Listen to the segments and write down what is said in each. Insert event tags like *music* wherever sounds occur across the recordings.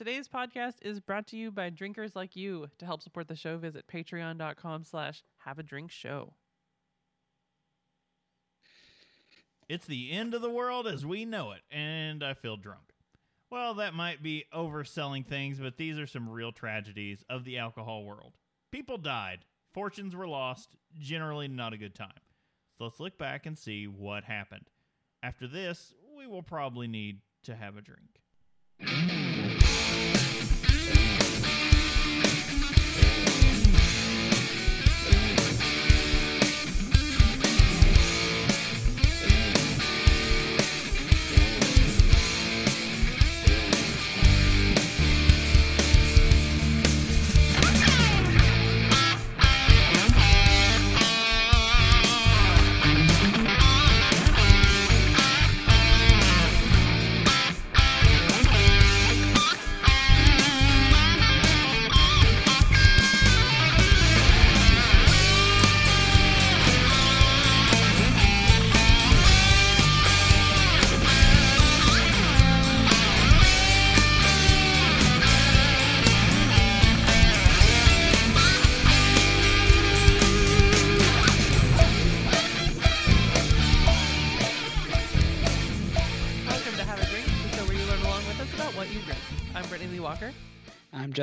Today's podcast is brought to you by drinkers like you. To help support the show, visit patreon.com slash have a drink show. It's the end of the world as we know it, and I feel drunk. Well, that might be overselling things, but these are some real tragedies of the alcohol world. People died, fortunes were lost, generally not a good time. So let's look back and see what happened. After this, we will probably need to have a drink.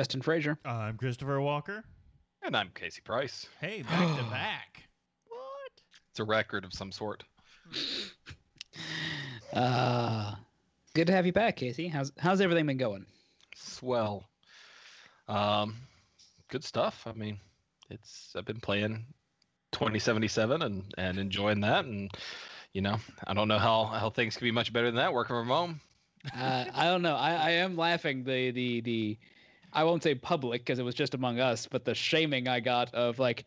Justin Frazier. I'm Christopher Walker. And I'm Casey Price. Hey, back to *gasps* back. What? It's a record of some sort. Uh, good to have you back, Casey. How's how's everything been going? Swell. Um, good stuff. I mean, it's I've been playing 2077 and and enjoying that, and you know, I don't know how how things could be much better than that working from home. Uh, I don't know. I, I am laughing. The the the I won't say public because it was just among us, but the shaming I got of like,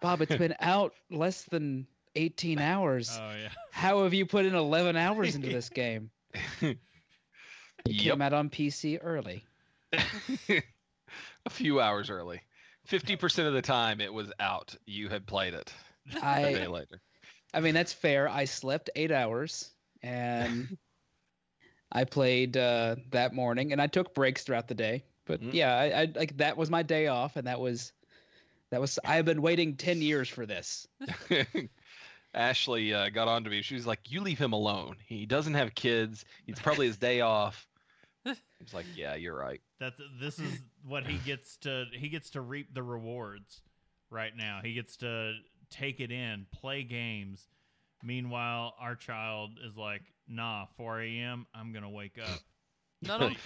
Bob, it's been *laughs* out less than 18 hours. Oh, yeah. How have you put in 11 hours into this game? *laughs* It Yep. came out on PC early. *laughs* a few hours early. 50% of the time it was out. You had played it a day I later. I mean that's fair. I slept eight hours and I played uh, that morning, and I took breaks throughout the day. But Mm. yeah, I, I like that was my day off, and that was that was I've been waiting ten years for this. *laughs* *laughs* Ashley uh, got on to me. She was like, "You leave him alone. He doesn't have kids. It's probably his day off." *laughs* I was like, "Yeah, you're right." That's this is what he gets to he gets to reap the rewards right now. He gets to take it in, play games. Meanwhile, our child is like, "Nah, 4 a.m. I'm gonna wake up Not only,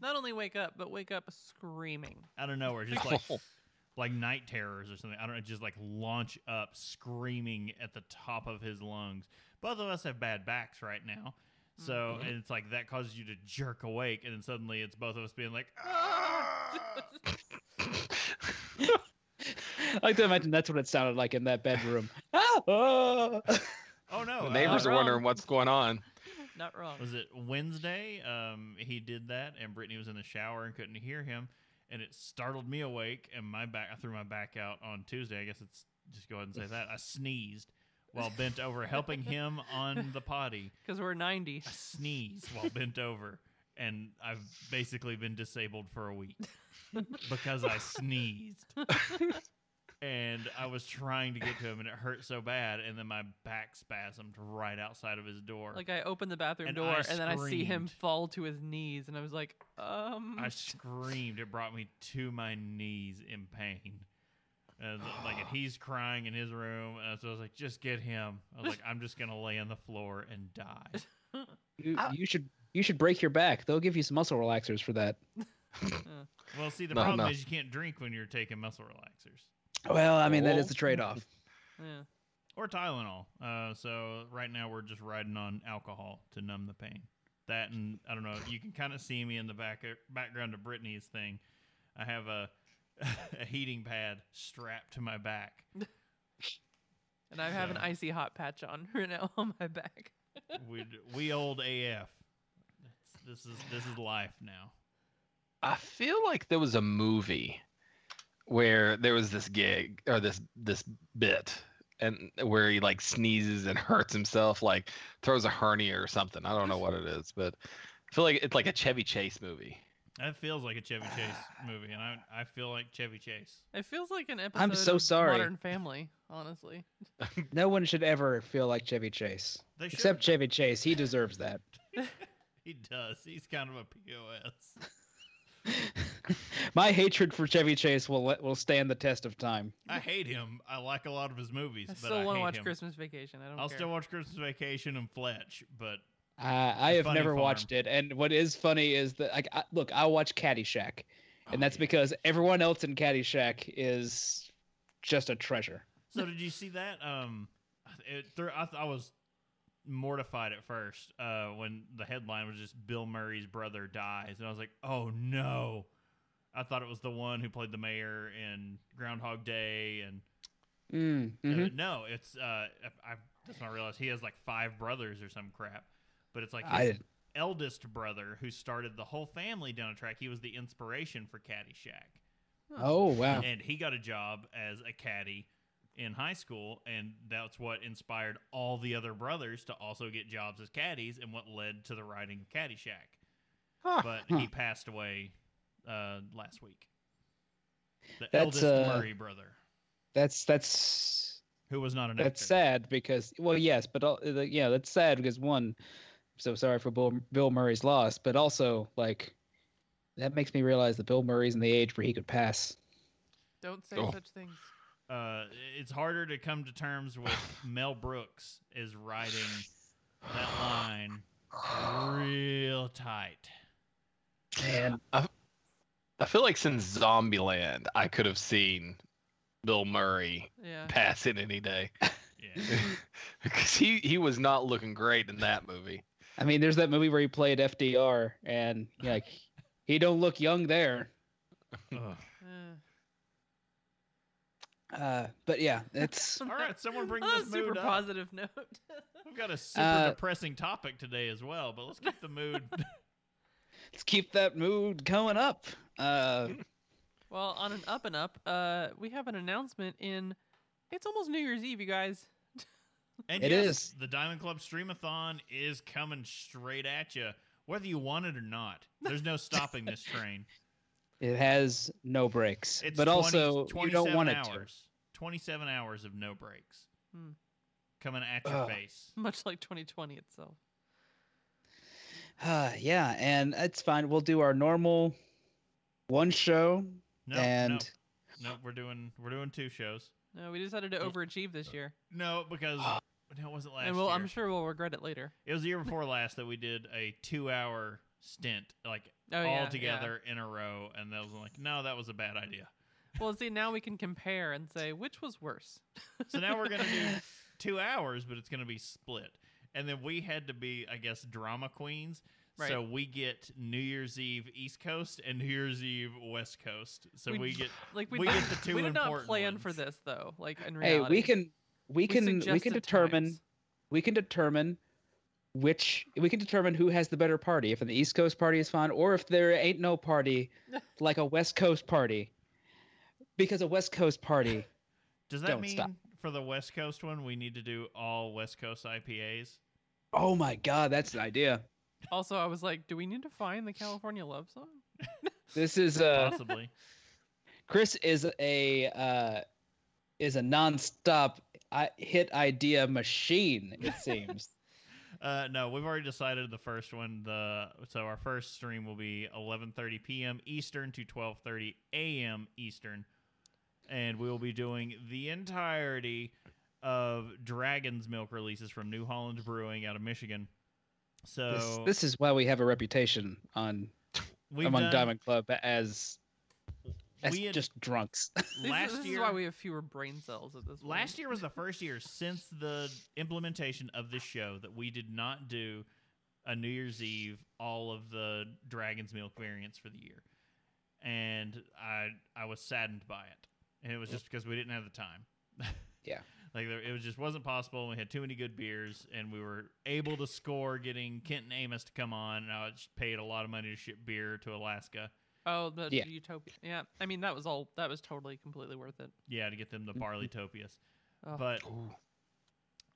not only wake up, but wake up screaming. out of nowhere, just like *laughs* like night terrors or something. I don't know, just like launch up, screaming at the top of his lungs. Both of us have bad backs right now, so Mhm. and it's like that causes you to jerk awake, and then suddenly it's both of us being like, "Ah!" *laughs* I like to imagine that's what it sounded like in that bedroom. *laughs* Ah. "Oh no!" the uh, neighbors are wrong. wondering what's going on. Not wrong. was it Wednesday? Um, he did that, and Brittany was in the shower and couldn't hear him, and it startled me awake. And my back, I threw my back out on Tuesday. I guess it's just go ahead and say that I sneezed while bent over helping him on the potty. *laughs* Because we're 90. I sneezed while bent over, and I've basically been disabled for a week *laughs* because I sneezed. *laughs* and I was trying to get to him, and it hurt so bad, and then my back spasmed right outside of his door. Like I opened the bathroom And door I and then I see him fall to his knees and I was like, um I screamed. It brought me to my knees in pain. And like, and *sighs* he's crying in his room, and so I was like, "Just get him." I was like, "I'm just gonna lay on the floor and die." *laughs* you, you should you should break your back. They'll give you some muscle relaxers for that. *laughs* Well, see, the No, problem no. is you can't drink when you're taking muscle relaxers. Well, I mean that is the trade-off. *laughs* yeah. or Tylenol. Uh, so right now we're just riding on alcohol to numb the pain. That and I don't know. You can kind of see me in the back background of Brittany's thing. I have a *laughs* a heating pad strapped to my back. *laughs* And I have an icy hot patch on right now on my back. We we old AF. That's, this is this is life now. I feel like there was a movie where there was this gig or this this bit and where he like sneezes and *laughs* hurts himself like throws a hernia or something. I don't know what it is, but I feel like it's like a Chevy Chase movie. That feels like a Chevy Chase *sighs* movie, and I I feel like Chevy Chase. It feels like an episode I'm so of sorry. Modern Family, honestly. *laughs* No one should ever feel like Chevy Chase, They except Chevy Chase. He deserves that. *laughs* he does. He's kind of a pos. *laughs* My hatred for Chevy Chase will let, will stand the test of time. I hate him. I like a lot of his movies, I but still I want to watch him. Christmas Vacation. I don't I'll care. still watch Christmas Vacation and Fletch, but Uh, I have never Farm. watched it, and what is funny is that like, I, look, I watch Caddyshack, and Oh, that's yeah. because everyone else in Caddyshack is just a treasure. So did you see that? Um, it, there, I, th- I was mortified at first uh, when the headline was just Bill Murray's brother dies, and I was like, oh no. I thought it was the one who played the mayor in Groundhog Day, and Mm, mhm. no, it's uh, I, I that's when I realized he has like five brothers or some crap, but it's like his eldest brother who started the whole family down a track. He was the inspiration for Caddyshack. Oh wow! and he got a job as a caddy in high school and that's what inspired all the other brothers to also get jobs as caddies and what led to the writing of caddyshack Huh, but he passed away uh, last week the That's, eldest uh, murray brother That's that's who was not an that's actor sad because well, yes, but al- uh, yeah, that's sad because one, I'm so sorry for Bill Bill Murray's loss, but also like that makes me realize that Bill Murray's in the age where he could pass. Don't say Oh. such things. Uh, it's harder to come to terms with *sighs* mel brooks is writing that line real tight And I feel like since Zombieland, I could have seen Bill Murray Yeah. pass it any day yeah *laughs* because he he was not looking great in that movie. I mean, there's that movie where he played FDR, and like he don't look young there. *laughs* Ugh. Uh, but yeah, it's *laughs* all right someone bring *laughs* On a this super mood up positive note. *laughs* We've got a super Uh, depressing topic today as well, but let's keep the mood. let's keep that mood going up. Uh, well, on an up and up, uh, we have an announcement in. It's almost New Year's Eve, you guys. and It yes, is. the Diamond Club Streamathon is coming straight at you, whether you want it or not. There's no stopping this train. It has no breaks, It's but 20 also you don't 27 want it hours. 27 hours of no breaks. Hmm. Coming at your Ugh. face. Much like 2020 itself. to. *sighs* Uh, yeah, and it's fine. We'll do our normal one show, No, and no, no, we're doing we're doing two shows. No, we decided to overachieve this year, No, because *gasps* no, it wasn't last and we'll, year. I'm sure we'll regret it later. It was the year before last that we did a two-hour stint, like Oh, all yeah, yeah. together in a row, and that was like, no, that was a bad idea. Well, see, now we can compare and say which was worse. So now we're gonna do *laughs* two hours, but it's gonna be split, and then we had to be, I guess, drama queens. So we get New Year's Eve East Coast and New Year's Eve West Coast. So We we, get Like we, We did, get the two we did not important plan for this though. Like in hey, reality, we can we can we, can suggested determine times. we can determine which we can determine who has the better party if an east coast party is fine or if there ain't no party *laughs* like a west coast party because a west coast party *laughs* Does that Don't mean stop. for the West Coast one we need to do all West Coast IPAs? oh my god that's the idea Also, I was like, do we need to find the California love song? *laughs* this is uh Possibly. chris is a uh is a non-stop I- hit idea machine it seems Uh, no, we've already decided the first one. The so our first stream will be 11:30 p.m. Eastern to 12:30 a.m. Eastern, and we will be doing the entirety of Dragon's Milk releases from New Holland Brewing out of Michigan. So this, this is why we have a reputation on among done, diamond club as as we had, just drunks *laughs* This, is- last this year. is why we have fewer brain cells at this point. Last year was the *laughs* first year since the implementation of this show that we did not do a New Year's Eve all of the Dragon's Milk variants for the year, and I I was saddened by it, and it was just because we didn't have the time. *laughs* Yeah. like there, it was just wasn't possible. We had too many good beers, and we were able to score getting Kent and Amos to come on, and I just paid a lot of money to ship beer to Alaska. Oh, the Yeah. Utopia. Yeah, I mean that was all. That was totally completely worth it. Yeah, to get them the barley topias. Oh. But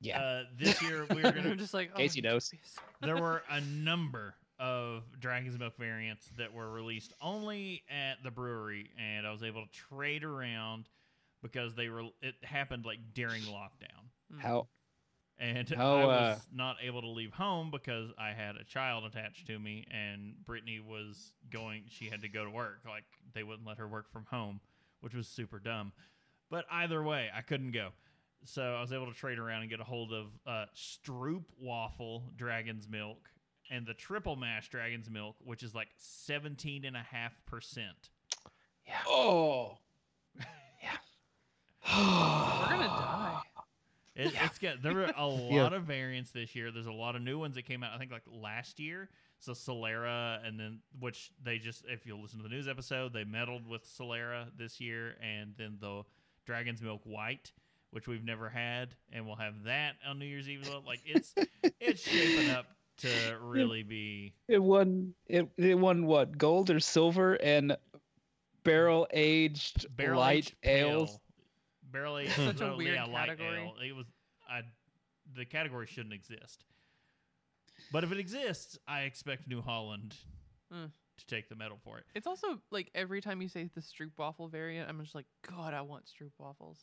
yeah uh, this year we were *laughs* gonna just like oh, Casey knows. *laughs* There were a *laughs* number of Dragon's Milk variants that were released only at the brewery, and I was able to trade around because they were. It happened like during lockdown, Mm. How and How, I was uh, not able to leave home because I had a child attached to me, and Brittany was going. She had to go to work. Like they wouldn't let her work from home, which was super dumb. But either way, I couldn't go. So I was able to trade around and get a hold of uh, Stroop Waffle Dragon's Milk and the Triple Mash Dragon's Milk, which is like 17.5%. Yeah. Oh. yeah. We're gonna die. It, Yeah. It's got there were a *laughs* lot Yeah. of variants this year. There's a lot of new ones that came out. I think like last year. So Solera, and then which they just if you listen to the news episode, they meddled with Solera this year, and then the Dragon's Milk White, which we've never had, and we'll have that on New Year's Eve. as well. Like it's *laughs* it's shaping up to really be It won. It it won what? Gold or silver and barrel aged barrel light ales. pale. Barrel aged, Such a no, weird yeah, light category. ale. It was, I, the category shouldn't exist. But if it exists, I expect New Holland Hmm. to take the medal for it. It's also like every time you say the Stroop waffle variant, I'm just like, God, I want Stroop waffles.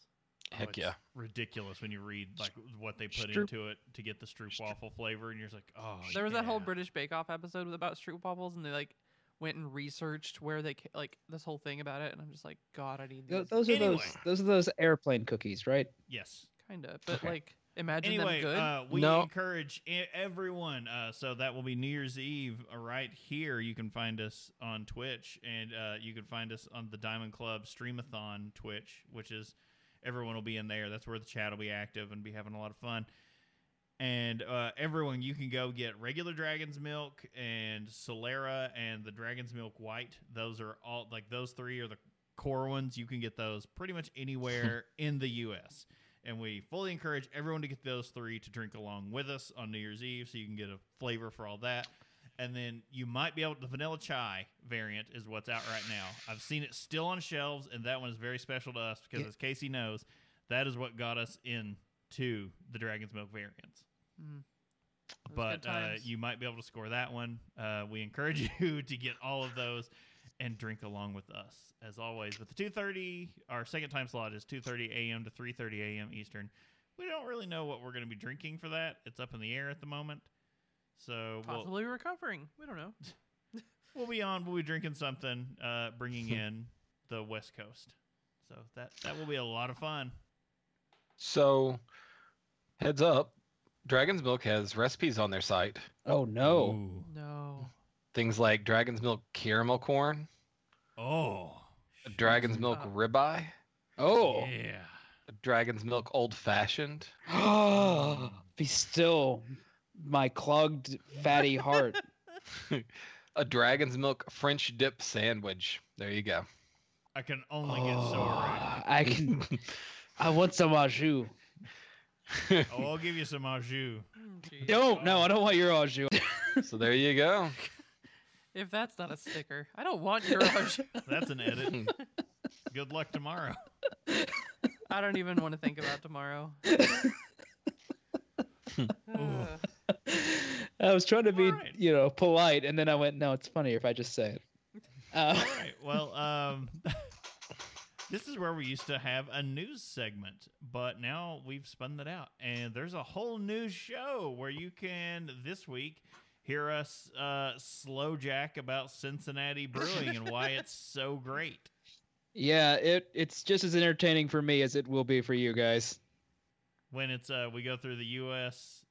Oh, Heck it's yeah. ridiculous when you read like what they put Stroop- into it to get the Stroop waffle flavor, and you're just like, oh. There was that whole. British Bake Off episode with- about Stroop waffles, and they like went and researched where they ca- like this whole thing about it, and I'm just like, God, I need these. Those are Anyway. those. Those are those airplane cookies, right? Yes. kind of, but Okay. like, imagine anyway, them good. Uh, we No. encourage everyone. Uh, so that will be New Year's Eve uh, right here. You can find us on Twitch, and uh, you can find us on the Diamond Club Streamathon Twitch, which is everyone will be in there. That's where the chat will be active and be having a lot of fun. And uh, everyone, you can go get regular Dragon's Milk and Solera and the Dragon's Milk White. Those are all like those three are the core ones. You can get those pretty much anywhere *laughs* in the U.S. And we fully encourage everyone to get those three to drink along with us on New Year's Eve so you can get a flavor for all that. And then you might be able to, the vanilla chai variant is what's out right now. I've seen it still on shelves, and that one is very special to us because, Yeah. as Casey knows, that is what got us into the Dragon's Milk variants. Mm. Those But uh, you might be able to score that one. Uh, we encourage *laughs* you to get all of those and drink along with us as always. But the 2:30, our second time slot is 2:30 a.m. to 3:30 a.m. Eastern. We don't really know what we're going to be drinking for that. It's up in the air at the moment. So we'll, possibly recovering. We don't know. *laughs* *laughs* we'll be on. We'll be drinking something, uh, bringing in the West Coast. So that that will be a lot of fun. So, heads up, Dragon's Milk has recipes on their site. Oh no! Ooh. No. Things like Dragon's Milk caramel corn, Oh. Dragon's Milk up. ribeye, Oh! Yeah. Dragon's Milk old fashioned, *gasps* Be still, my clogged, fatty heart. *laughs* a Dragon's Milk French dip sandwich. There you go. I can only get so Oh, right. I can. I want some au jus. *laughs* Oh, I'll give you some au jus. Mm. Don't. No, I don't want your au jus. *laughs* so there you go. *laughs* If that's not a sticker, I don't want your au jus. That's an edit. Good luck tomorrow. I don't even want to think about tomorrow. Uh, I was trying to be, Alright. you know, polite, and then I went, "No, it's funnier if I just say it." Uh, All right. Well, um, this is where we used to have a news segment, but now we've spun that out, and there's a whole new show where you can this week hear us uh, slow jack about Cincinnati brewing and why it's *laughs* so great. yeah, it it's just as entertaining for me as it will be for you guys. when it's uh we go through the US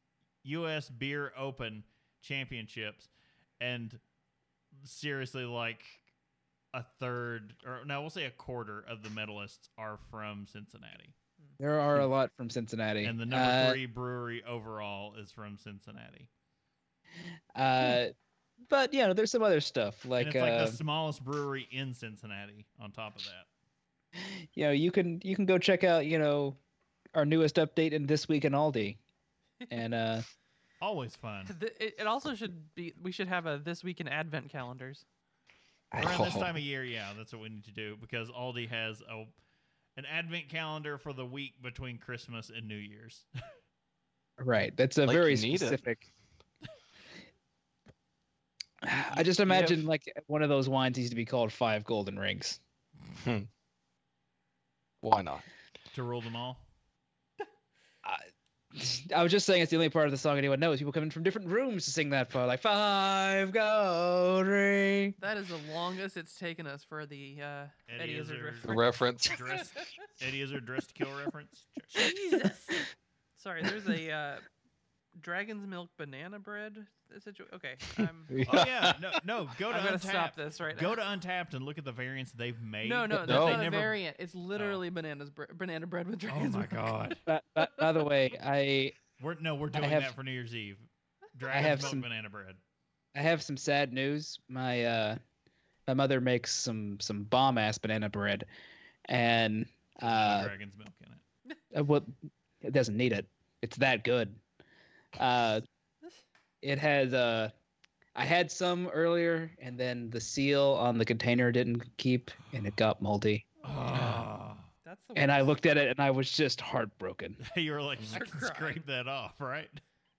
US Beer Open Championships and seriously like a third or no, we'll say a quarter of the medalists are from Cincinnati. There are a lot from Cincinnati, And the number Uh, 3 brewery overall is from Cincinnati. Uh, but you know, there's some other stuff and like, it's like uh, the smallest brewery in Cincinnati on top of that. you know, you can you can go check out you know our newest update in this week in Aldi, and uh, *laughs* Always fun. it, it also should be. We should have a this week in Advent calendars. Around this oh. time of year, yeah, that's what we need to do because Aldi has a an advent calendar for the week between Christmas and New Year's. *laughs* right, that's a Like very you need it. specific. *laughs* I just imagine like one of those wines needs to be called Five Golden Rings. Hmm. Why not? To rule them all. I was just saying it's the only part of the song anyone knows. People coming from different rooms to sing that part, like Five Gold Rings. That is the longest it's taken us for the uh, Eddie Eddie Izzard Izzard. The reference. *laughs* Dress, Eddie Izzard dress to kill reference. Jesus. Sorry, there's a uh, dragon's milk banana bread situation. Okay, *laughs* I'm, *laughs* Oh yeah, no, no. Go to I'm gonna Untappd. stop this right now. Go now. to Untappd and look at the variants they've made. no, no, that's No. they not a never- variant. It's literally bananas, bre- banana bread with Oh dragon's my milk. god. By, by, by the way, I We're no, we're doing have- that for New Year's Eve. Dragon's have milk some- banana bread. I have some sad news. My uh, my mother makes some some bomb ass banana bread, and uh, dragon's milk in it. uh, what it doesn't need it. It's that good. Uh, it has uh, I had some earlier, and then the seal on the container didn't keep, and it got moldy. Oh. That's the And I looked at it, and I was just heartbroken. *laughs* you were like, I can scrape that off, right?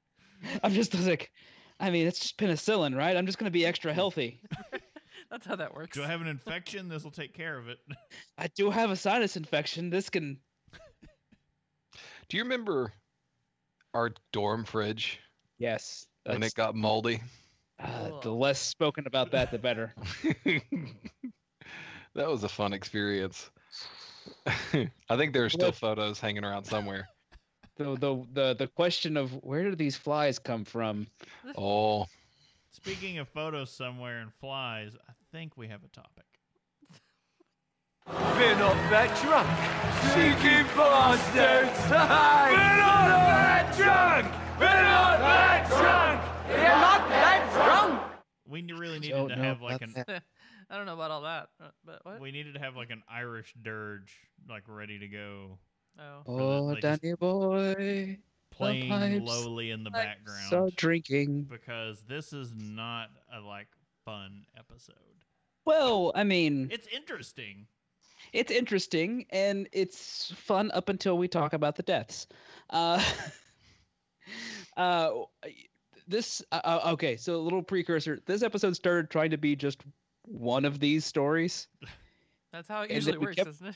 *laughs* I'm just like, I mean, it's just penicillin, right? I'm just gonna be extra healthy. *laughs* That's how that works. Do I have an infection? This will take care of it. I do have a sinus infection. This can. Do you remember our dorm fridge Yes. when that's- it got moldy? Uh, the less spoken about that, the better. *laughs* that was a fun experience. *laughs* I think there are still What- photos hanging around somewhere. The, the the the question of where do these flies come from? Oh, Speaking of photos somewhere and flies, I think we have a topic. We're not that drunk. Cheeky bastards! *laughs* We're not that drunk! We're not that drunk! We're not that drunk! We really needed Don't to know have like an *laughs* I don't know about all that, uh, but what? we needed to have like an Irish dirge like ready to go, oh, for the- Oh, like, Danny boy, playing pipes lowly in the so background So drinking. because this is not a like fun episode. Well, I mean, It's interesting. It's interesting and it's fun up until we talk about the deaths. Uh, *laughs* uh, this uh, uh, okay. So a little precursor. This episode started trying to be just one of these stories. *laughs* that's how it usually works, kept- isn't it?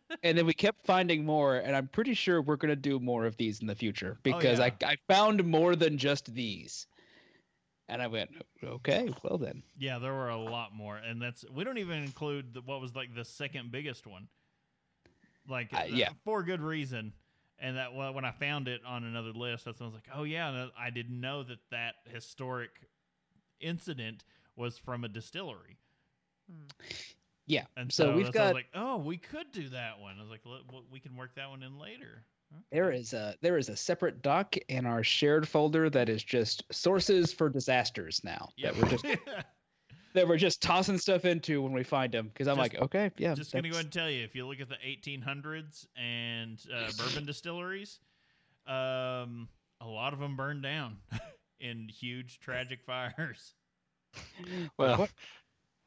*laughs* and then we kept finding more and i'm pretty sure we're going to do more of these in the future because yeah. I, I found more than just these and i went okay well then Yeah, there were a lot more, and that's we don't even include the, what was like the second biggest one. Like, Uh, uh, yeah. for good reason. And that well, when I found it on another list, that's when I was like, oh yeah, I didn't know that that historic incident was from a distillery. yeah And so, so, we've that's I was got like, oh, we could do that one. I was like, we can work that one in later. There Okay. is a there is a separate doc in our shared folder that is just sources for disasters now Yep. that we're just *laughs* that we're just tossing stuff into when we find them because i'm Just- like okay yeah Just gonna go ahead and tell you, if you look at the 1800s and uh, *laughs* bourbon distilleries, um, a lot of them burned down *laughs* in huge tragic fires, well, What?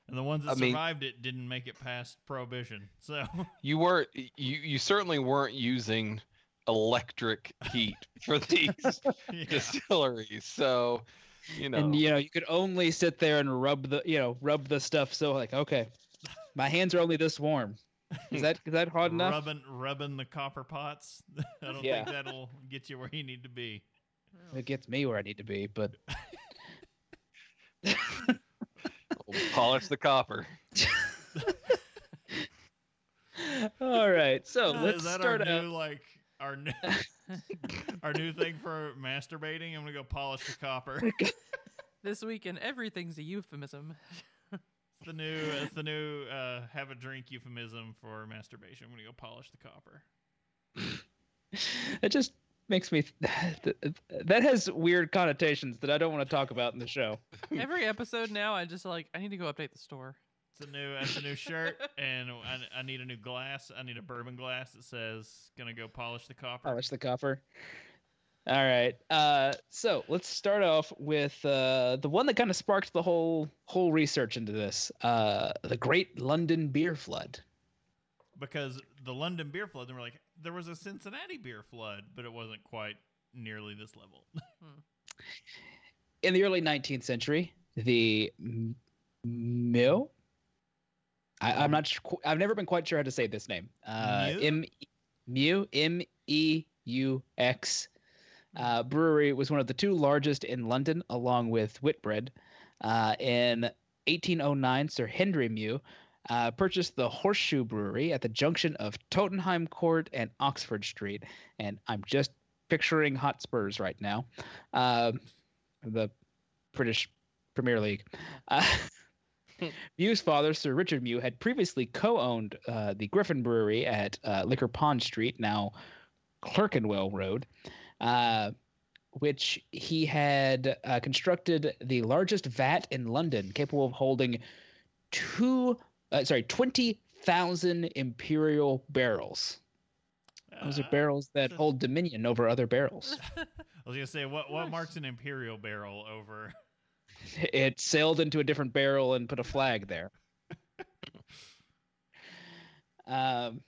and the ones that I mean- survived it didn't make it past prohibition. So you weren't. You you certainly weren't using electric heat for *laughs* these yeah. distilleries. So, you know, and you know you could only sit there and rub the you know rub the stuff so like okay my hands are only this warm is that is that hard enough rubbing rubbing the copper pots. *laughs* I don't Yeah. think that'll get you where you need to be. it gets me where i need to be but polish the copper. *laughs* All right, so Uh, let's Is that start our out. like our new *laughs* our new thing for masturbating? I'm gonna go polish the copper. *laughs* *laughs* This week and everything's a euphemism. It's the new it's the new uh, have a drink euphemism for masturbation. I'm gonna go polish the copper. It just makes me. that has weird connotations that I don't want to talk about in the show. Every episode now, I just like I need to go update the store. It's a new it's a new shirt, and I, I need a new glass. I need a bourbon glass that says "gonna go polish the copper." Polish the copper. All right. Uh, so let's start off with uh, the one that kind of sparked the whole whole research into this. Uh, the Great London Beer Flood. Because the London beer flood, they were like, there was a Cincinnati beer flood, but it wasn't quite nearly this level. *laughs* in the early 19th century, the Mill. I, I'm not. Sh- I've never been quite sure how to say this name. Uh, Mew? M Mew M E U X. Uh, brewery was one of the two largest in London, along with Whitbread. Uh, in 1809, Sir Henry Meux uh, purchased the Horseshoe Brewery at the junction of Tottenham Court and Oxford Street. And I'm just picturing Hotspurs right now, um, the British Premier League. Uh, *laughs* *laughs* Meux's father, Sir Richard Meux, had previously co-owned uh, the Griffin Brewery at uh, Liquor Pond Street, now Clerkenwell Road, uh, which he had uh, constructed the largest vat in London, capable of holding two, uh, sorry, twenty thousand imperial barrels. Those are Uh, barrels that hold dominion over other barrels. *laughs* I was gonna say what what marks an imperial barrel over it sailed into a different barrel and put a flag there. *laughs* um,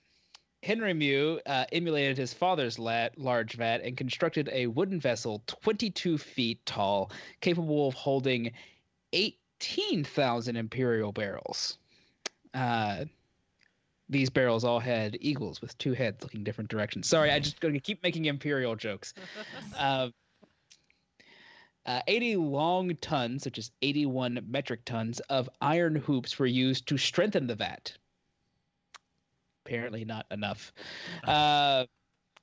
Henry Meux uh, emulated his father's la- large vat and constructed a wooden vessel 22 feet tall, capable of holding 18,000 imperial barrels. Uh, these barrels all had eagles with two heads looking different directions. Sorry, I just going to keep making imperial jokes. Uh, *laughs* uh, 80 long tons, which is 81 metric tons, of iron hoops were used to strengthen the vat. Apparently, not enough. *laughs* Uh,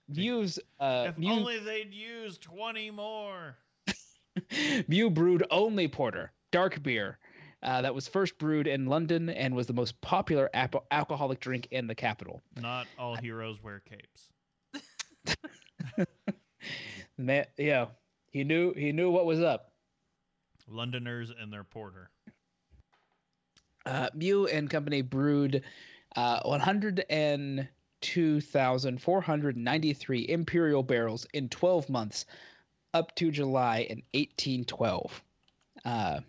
Meux's, uh, if Meux, only they'd use 20 more. *laughs* Meux brewed only porter, dark beer, uh, that was first brewed in London and was the most popular ap- alcoholic drink in the capital. Not all heroes wear capes. *laughs* Man, yeah, he knew he knew what was up. Londoners and their porter. Uh, Meux and Company brewed uh, 102,493 imperial barrels in 12 months up to July in 1812. Uh,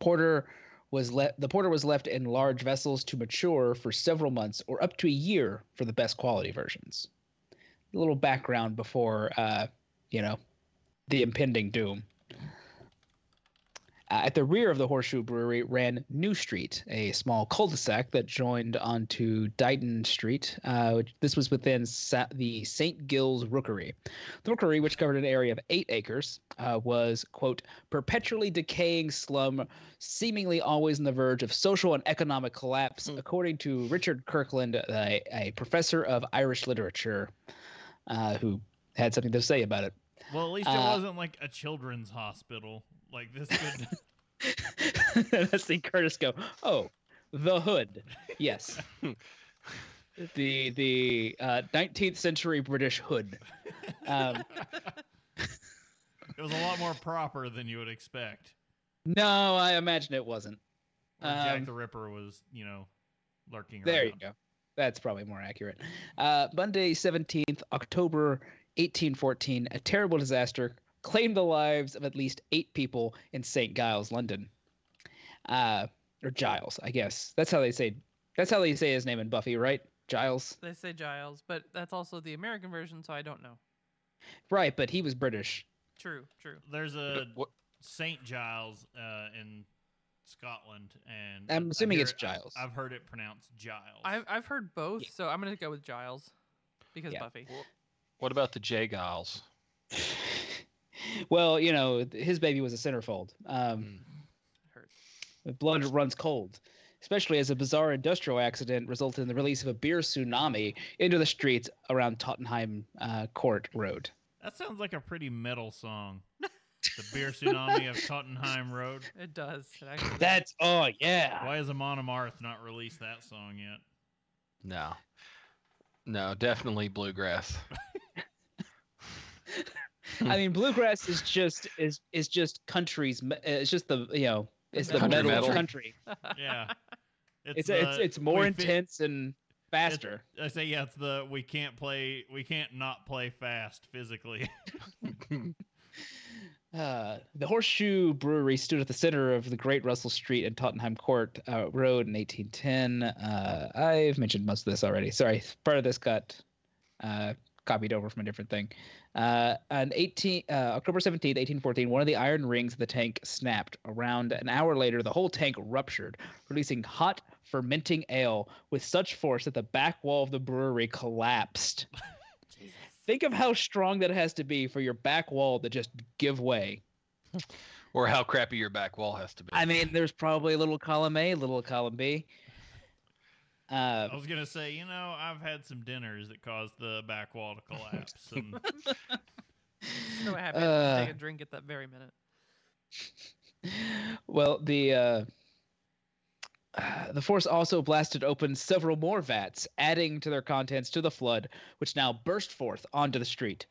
porter was le- the porter was left in large vessels to mature for several months or up to a year for the best quality versions. A little background before, uh, you know, the impending doom. Uh, at the rear of the Horseshoe Brewery ran New Street, a small cul-de-sac that joined onto Dighton Street. Uh, which, this was within Sa- the St. Gills Rookery. The rookery, which covered an area of eight acres, uh, was quote perpetually decaying slum, seemingly always on the verge of social and economic collapse, according to Richard Kirkland, a, a professor of Irish literature, uh, who had something to say about it. Well, at least it Uh, wasn't like a children's hospital. Like this could. *laughs* *laughs* I see Curtis go, "Oh, the hood." Yes. *laughs* the the uh, 19th century British hood. Um, it was a lot more proper than you would expect. no, I imagine it wasn't. Where Jack Um, the Ripper was, you know, lurking around. There you go. That's probably more accurate. Uh, Monday, 17th October, 1814, a terrible disaster claimed the lives of at least eight people in St. Giles, London. Uh, or Giles, I guess. That's how they say. That's how they say his name in Buffy, right? Giles. They say Giles, but that's also the American version, so I don't know. Right, but he was British. True, true. There's a Saint Giles uh, in Scotland, and I'm assuming hear it's it- Giles. I've heard it pronounced Giles. I've I've heard both, Yeah. so I'm gonna go with Giles because Yeah. Buffy. What about the J Geils? *laughs* well, you know, his baby was a centerfold. Um, Hurt. the blood runs cold, especially as a bizarre industrial accident resulted in the release of a beer tsunami into the streets around Tottenham uh, Court Road. That sounds like a pretty metal song. the beer tsunami of Tottenham Road. *laughs* It does. It actually. That's oh yeah. Why has Amon Amarth not released that song yet? No. No, definitely bluegrass. *laughs* I mean, *laughs* bluegrass is just is is just country's. It's just the you know it's the Country metal, of metal. country. *laughs* Yeah. *laughs* It's it's, the- it's more we fi- intense and faster. I say yeah, it's the we can't play we can't not play fast physically. Uh, the Horseshoe Brewery stood at the center of the Great Russell Street and Tottenham Court uh, Road in 1810. Uh, I've mentioned most of this already. Sorry, part of this got uh, copied over from a different thing. Uh, on 18 uh, October 17th, 1814, one of the iron rings of the tank snapped. Around an hour later, the whole tank ruptured, releasing hot, fermenting ale with such force that the back wall of the brewery collapsed. *laughs* Think of how strong that has to be for your back wall to just give way. Or how crappy your back wall has to be. I mean, there's probably a little column A, a little column B. Uh, I was gonna say, you know, I've had some dinners that caused the back wall to collapse, *laughs* and So happy to Uh. take a drink at that very minute. *laughs* well, the uh, *sighs* the force also blasted open several more vats, adding to their contents to the flood, which now burst forth onto the street.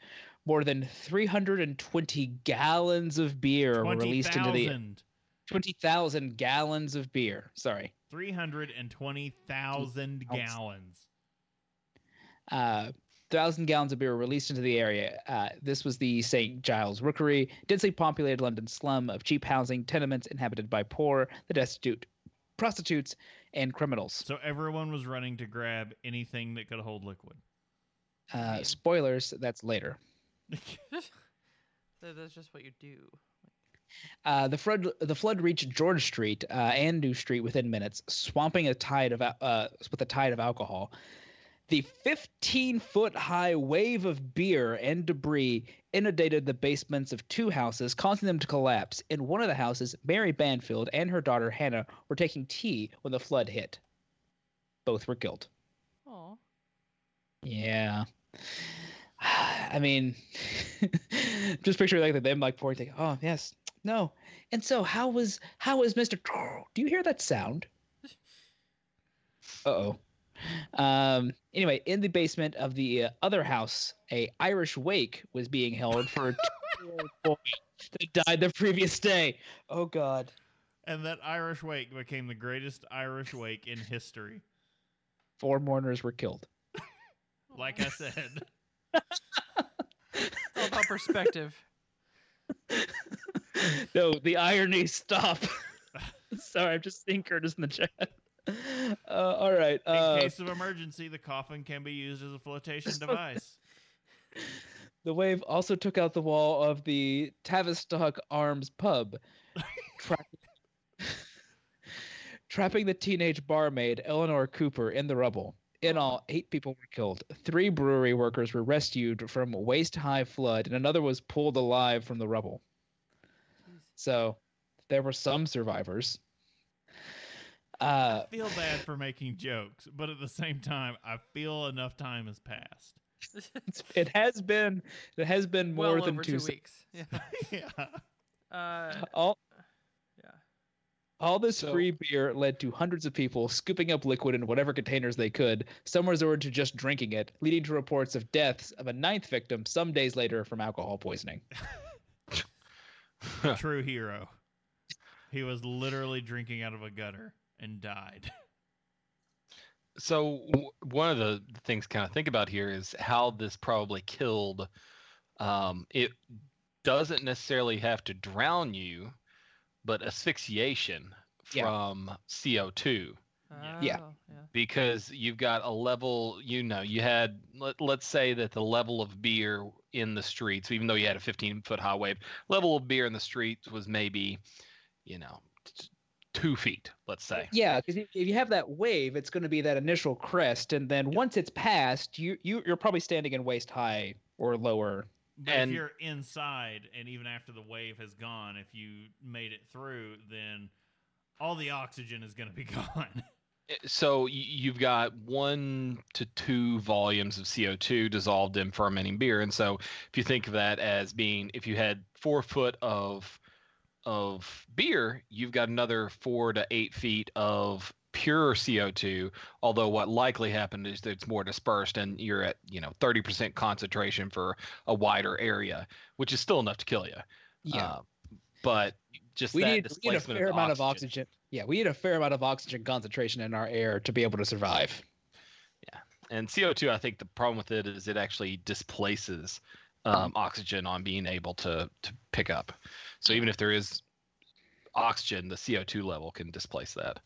More than 320 gallons of beer were twenty released into the thousand. 20,000 gallons of beer. Sorry. 320,000 gallons. uh, thousand gallons of beer were released into the area. Uh, this was the St. Giles Rookery, densely populated London slum of cheap housing, tenements inhabited by poor, the destitute, prostitutes, and criminals. So everyone was running to grab anything that could hold liquid. Uh, spoilers, that's later. *laughs* That- That's just what you do. Uh, the flood, the flood reached George Street uh, and New Street within minutes, swamping a tide of uh, with a tide of alcohol. The 15-foot high wave of beer and debris inundated the basements of two houses, causing them to collapse. In one of the houses, Mary Banfield and her daughter Hannah were taking tea when the flood hit. Both were killed. Oh, Yeah. *sighs* I mean, *laughs* just picture like them like pouring, like, oh yes, no. And so, how was how was Mister? Do you hear that sound? *laughs* Uh oh. Um. Anyway, in the basement of the uh, other house, a Irish wake was being held for *laughs* a two-year-old boy that died the previous day. Oh God. And that Irish wake became the greatest Irish wake in history. Four mourners were killed. *laughs* Like I said. It's all about perspective. *laughs* no, the irony stop. *laughs* Sorry, I'm just seeing Curtis in the chat. Uh, all right. In Uh, case of emergency, the coffin can be used as a flotation *laughs* device. the wave also took out the wall of the Tavistock Arms pub, tra- trapping the teenage barmaid Eleanor Cooper in the rubble. In all, eight people were killed. Three brewery workers were rescued from waist high flood, and another was pulled alive from the rubble. So there were some survivors. Uh, I feel bad for making jokes, but at the same time, I feel enough time has passed. it has been it has been more well than over two. two se- weeks. Yeah. *laughs* yeah. Uh, All yeah. all this So- free beer led to hundreds of people scooping up liquid in whatever containers they could. Some resorted to just drinking it, leading to reports of deaths of a ninth victim some days later from alcohol poisoning. *laughs* *laughs* True hero. He was literally drinking out of a gutter and died. So w- one of the things kind of think about here is how this probably killed. Um, it doesn't necessarily have to drown you, but asphyxiation Yeah. from CO2 Yeah. Oh, yeah. because you've got a level. You know, you had let, let's say that the level of beer in the streets, even though you had a 15 foot high wave, level of beer in the streets was maybe, you know, t- two feet. Let's say. Yeah, because if you have that wave, it's going to be that initial crest, and then once it's passed, you, you you're probably standing in waist high or lower. But And- if you're inside, and even after the wave has gone, if you made it through, then all the oxygen is going to be *laughs* gone. Uh, So you've got one to two volumes of CO2 dissolved in fermenting beer, and so if you think of that as being, if you had four foot of of beer, you've got another four to eight feet of pure CO2. Although what likely happened is that it's more dispersed, and you're at you know 30% concentration for a wider area, which is still enough to kill you. Uh, but just we that need, we need a displacement fair of amount of oxygen. Yeah, we need a fair amount of oxygen concentration in our air to be able to survive. Yeah, and CO2, I think the problem with it is it actually displaces um, oxygen on being able to to pick up. So even if there is oxygen, the CO2 level can displace that.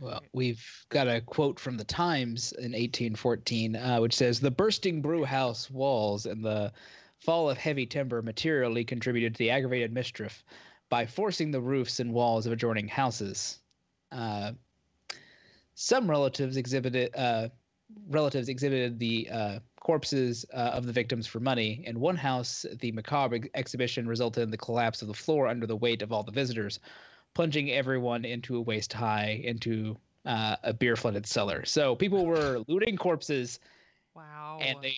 Well, we've got a quote from the Times in 1814, uh, which says The bursting brew house walls and the fall of heavy timber materially contributed to the aggravated mischief by forcing the roofs and walls of adjoining houses. Uh, some relatives exhibited uh, relatives exhibited the uh, corpses uh, of the victims for money. In one house, the macabre ex- exhibition resulted in the collapse of the floor under the weight of all the visitors, plunging everyone into a waist high into uh, a beer flooded cellar. So people were *sighs* looting corpses, Wow. and they,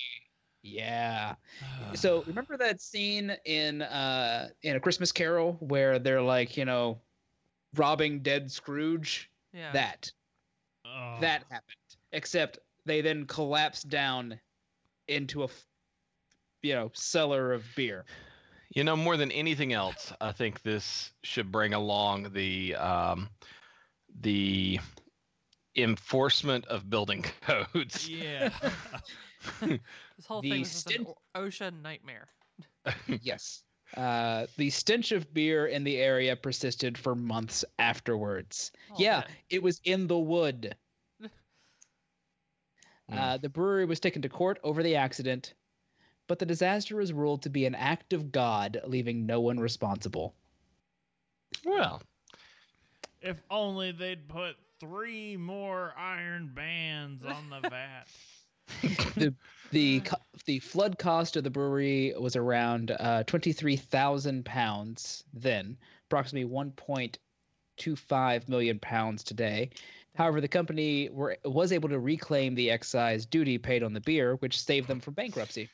yeah. *sighs* So remember that scene in uh, in a Christmas Carol where they're like, you know, robbing dead Scrooge? yeah. That Oh. that happened. Except they then collapsed down into a you know, cellar of beer. You know, more than anything else, I think this should bring along the um, the enforcement of building *laughs* codes. Yeah. *laughs* This whole The thing was just an stint- o- ocean nightmare. yes. Uh, the stench of beer in the area persisted for months afterwards. Oh, yeah, man. it was in the wood. Mm. *laughs* Uh, the brewery was taken to court over the accident, but the disaster was ruled to be an act of God, leaving no one responsible. Well, if only they'd put three more iron bands on the *laughs* vat. The the the flood cost of the brewery was around uh, twenty three thousand pounds then, approximately one point two five million pounds today. However, the company were was able to reclaim the excise duty paid on the beer, which saved them from bankruptcy.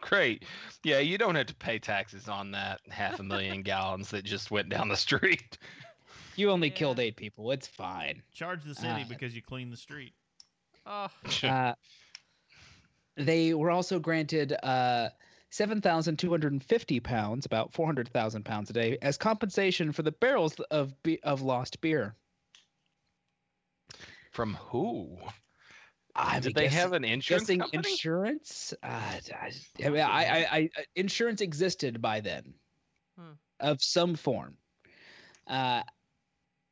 great. Yeah, you don't have to pay taxes on that half a million *laughs* gallons that just went down the street. You only Yeah. killed eight people. It's fine. Charge the city Uh, because you clean the street. Oh, Uh, they were also granted uh, 7,250 pounds, about 400,000 pounds a day, as compensation for the barrels of be- of lost beer. From who? I'm Did they guessing- have an insurance guessing company? insurance? Uh, I, I, mean, I, I, I, insurance existed by then, Hmm. of some form. Uh,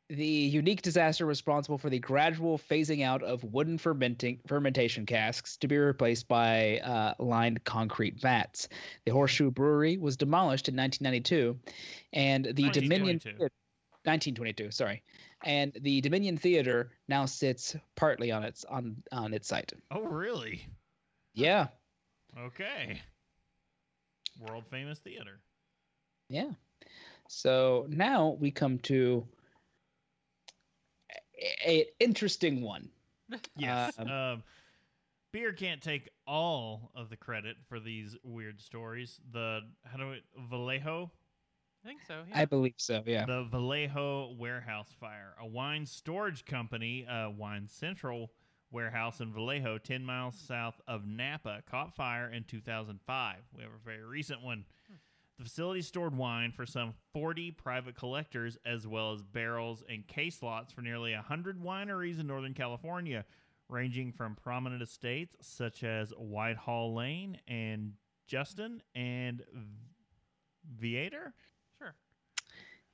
the unique disaster responsible for the gradual phasing out of wooden fermenting fermentation casks to be replaced by uh, lined concrete vats. The Horseshoe Brewery was demolished in 1992, and the Dominion 1922. Theater- 1922, sorry, and the Dominion Theater now sits partly on its on on its site. Oh, really? Yeah, Okay. World famous theater. yeah. So now we come to a, a interesting one. *laughs* Yes. Um, Um, beer can't take all of the credit for these weird stories. The how do it Vallejo? I think so. I believe so. Yeah. The Vallejo warehouse fire, a wine storage company, uh, Wine Central warehouse in Vallejo, 10 miles south of Napa, caught fire in 2005. We have a very recent one. The facility stored wine for some 40 private collectors, as well as barrels and case lots for nearly 100 wineries in Northern California, ranging from prominent estates such as Whitehall Lane and Justin and Viader Sure.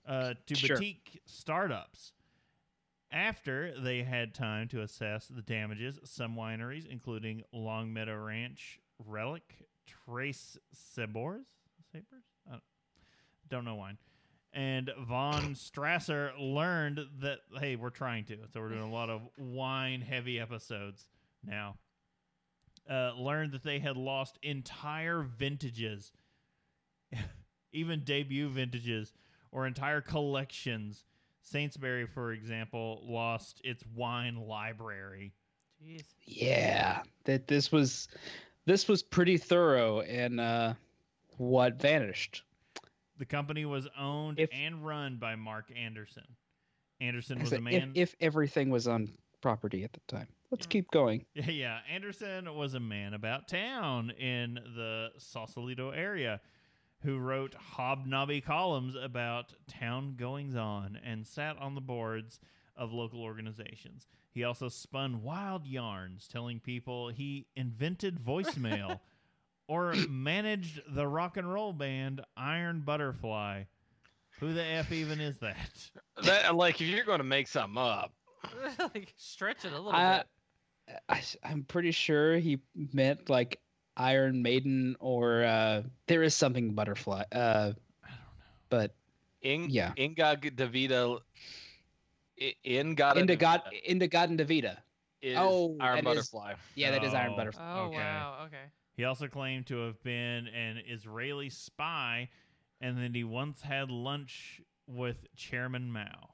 uh, to Sure. boutique startups. After they had time to assess the damages, some wineries, including Longmeadow Ranch, Relic, Trace Sabors, Sabers, I don't, don't know wine, and Von Strasser learned that hey, we're trying to, so we're doing a lot of wine-heavy episodes now. Uh, learned that they had lost entire vintages, *laughs* even debut vintages or entire collections. Saintsbury, for example, lost its wine library. Jeez. Yeah. That this was this was pretty thorough and uh, what vanished. The company was owned If- and run by Mark Anderson. Anderson was a man. if, if everything was on property at the time. Let's Yeah. keep going. *laughs* Yeah, yeah. Anderson was a man about town in the Sausalito area who wrote hobnobby columns about town goings on and sat on the boards of local organizations. He also spun wild yarns telling people he invented voicemail *laughs* or managed the rock and roll band Iron Butterfly. Who the F even is that? That like if you're going to make something up, *laughs* like stretch it a little I- bit. I, am pretty sure he meant like Iron Maiden or uh, there is something butterfly. Uh, I don't know. but In, Yeah. Inga Davida. In God Into God, into God and Davida. is Oh, Iron that is- Butterfly. Yeah, that is Iron Oh. Butterfly. Oh okay. wow. Okay. He also claimed to have been an Israeli spy, and that he once had lunch with Chairman Mao.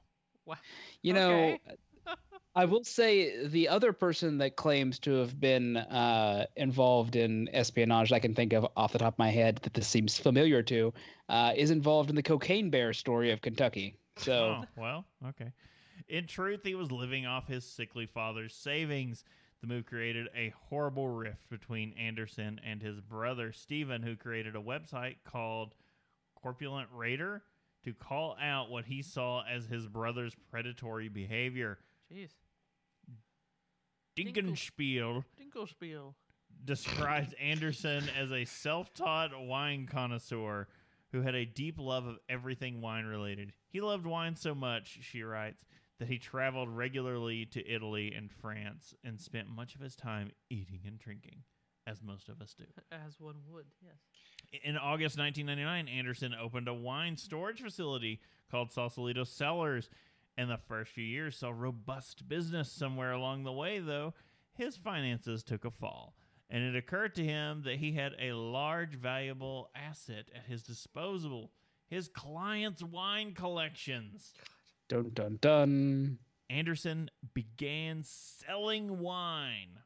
You know, *laughs* I will say the other person that claims to have been uh, involved in espionage I can think of off the top of my head that this seems familiar to uh, is involved in the cocaine bear story of Kentucky. So Oh, well, okay. In truth, he was living off his sickly father's savings. The move created a horrible rift between Anderson and his brother Stephen, who created a website called Corpulent Raider to call out what he saw as his brother's predatory behavior. Jeez. Dinkenspiel Dinkelspiel. describes Anderson as a self taught wine connoisseur who had a deep love of everything wine related. He loved wine so much, she writes, that he traveled regularly to Italy and France and spent much of his time eating and drinking, as most of us do. *laughs* As one would. Yes. In August 1999, Anderson opened a wine storage facility called Sausalito Cellars. And the first few years saw robust business. Somewhere along the way, though, his finances took a fall. And it occurred to him that he had a large, valuable asset at his disposal his clients' wine collections. Dun dun dun. Anderson began selling wine,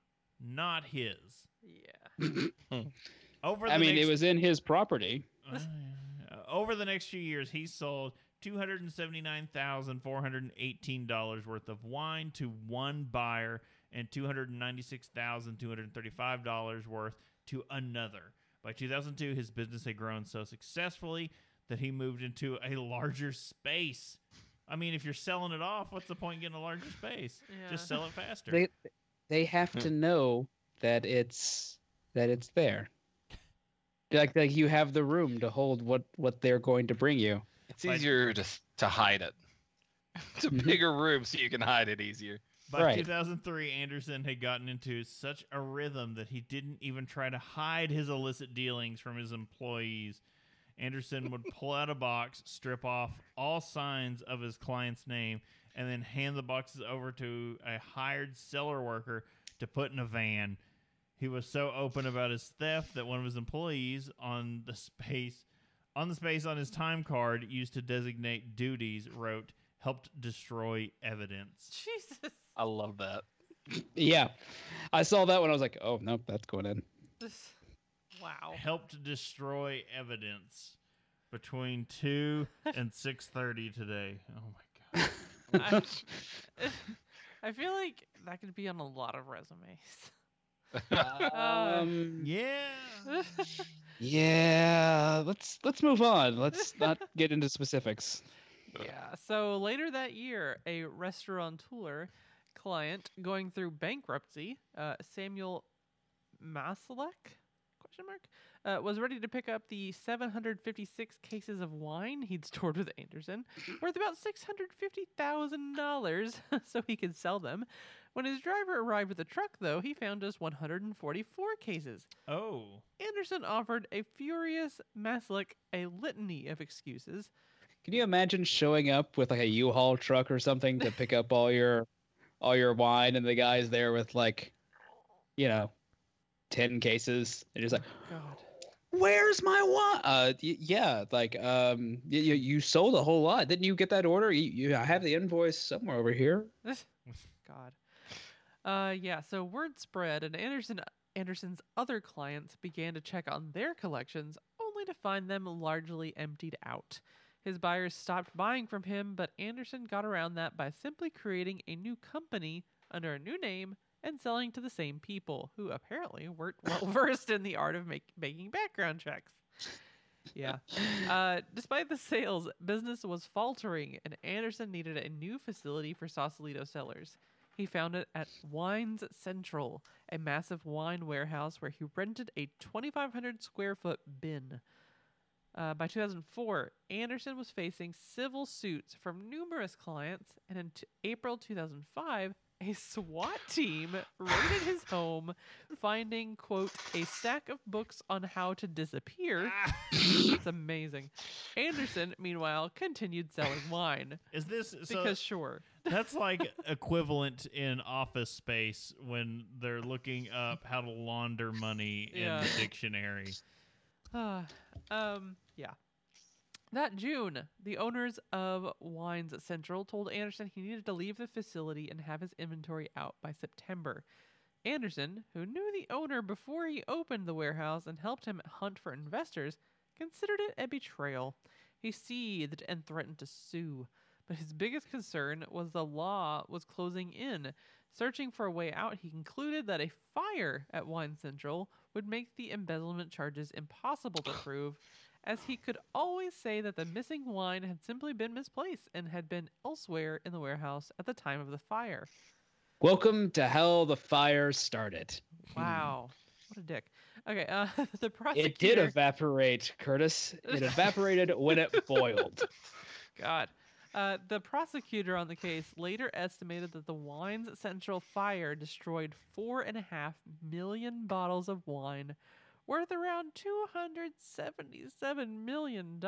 not his. Yeah. *laughs* Over the I mean, next it was in his property. *laughs* Uh, over the next few years, he sold two hundred and seventy nine thousand four hundred and eighteen dollars worth of wine to one buyer, and two hundred and ninety six thousand two hundred thirty five dollars worth to another. By two thousand two, his business had grown so successfully that he moved into a larger space. I mean, if you're selling it off, what's the point in getting a larger space? Just sell it faster. They they have Hmm. to know that it's that it's there. Like like you have the room to hold what what they're going to bring you. It's Like- easier to to hide it. *laughs* It's a Mhm. bigger room, so you can hide it easier. By Right. 2003, Anderson had gotten into such a rhythm that he didn't even try to hide his illicit dealings from his employees. Anderson would pull out a box, strip off all signs of his client's name, and then hand the boxes over to a hired cellar worker to put in a van. He was so open about his theft that one of his employees on the space on the space on his time card used to designate duties wrote helped destroy evidence. Jesus. I love that. Yeah, I saw that when I was like, oh nope, that's going in. *laughs* This. Wow. helped destroy evidence between 2 *laughs* and 6:30 today. Oh my god. *laughs* I, *laughs* I feel like that could be on a lot of resumes. um, Yeah. yeah, let's let's move on. Let's not get into specifics. yeah. So later that year, a restaurateur client going through bankruptcy, uh, Samuel Masalek, question mark, uh, was ready to pick up the 756 cases of wine he'd stored with Anderson, *laughs* worth about $650,000, *laughs* so he could sell them. When his driver arrived with the truck, though, he found just 144 cases. Oh. Anderson offered a furious Maslick a litany of excuses. Can you imagine showing up with like a U-Haul truck or something to pick up all your all your wine, and the guy's there with like, you know, ten cases, and you're just like, God. "Where's my wine?" Uh, y- yeah, like um, you you sold a whole lot, didn't you get that order? You, you I have the invoice somewhere over here. *laughs* God. Uh, yeah. So word spread, and Anderson Anderson's other clients began to check on their collections, only to find them largely emptied out. His buyers stopped buying from him, but Anderson got around that by simply creating a new company under a new name and selling to the same people, who apparently weren't well *laughs* versed in the art of make, making background checks. Yeah. *laughs* Uh, despite the sales, business was faltering, and Anderson needed a new facility for Sausalito Cellars. He found it at Wines Central, a massive wine warehouse where he rented a 2,500 square foot bin. Uh, by 2004, Anderson was facing civil suits from numerous clients, and in t- April 2005, a SWAT team raided his home, finding, quote, a stack of books on how to disappear. It's amazing. Anderson, meanwhile, continued selling wine. Is this so? Because, sure. That's like *laughs* equivalent in Office Space when they're looking up how to launder money Yeah. in the dictionary. Ah, *sighs* um, yeah. That June, the owners of Wines Central told Anderson he needed to leave the facility and have his inventory out by September. Anderson, who knew the owner before he opened the warehouse and helped him hunt for investors, considered it a betrayal. He seethed and threatened to sue, but his biggest concern was the law was closing in. Searching for a way out, he concluded that a fire at Wine Central would make the embezzlement charges impossible to *sighs* prove, as he could always say that the missing wine had simply been misplaced and had been elsewhere in the warehouse at the time of the fire. Welcome to hell. The fire started. Wow. What a dick. Okay, uh, *laughs* the prosecutor. It did evaporate, Curtis. It *laughs* evaporated when it boiled. God. Uh, the prosecutor on the case later estimated that the Wines Central fire destroyed four and a half million bottles of wine, worth around $277 million.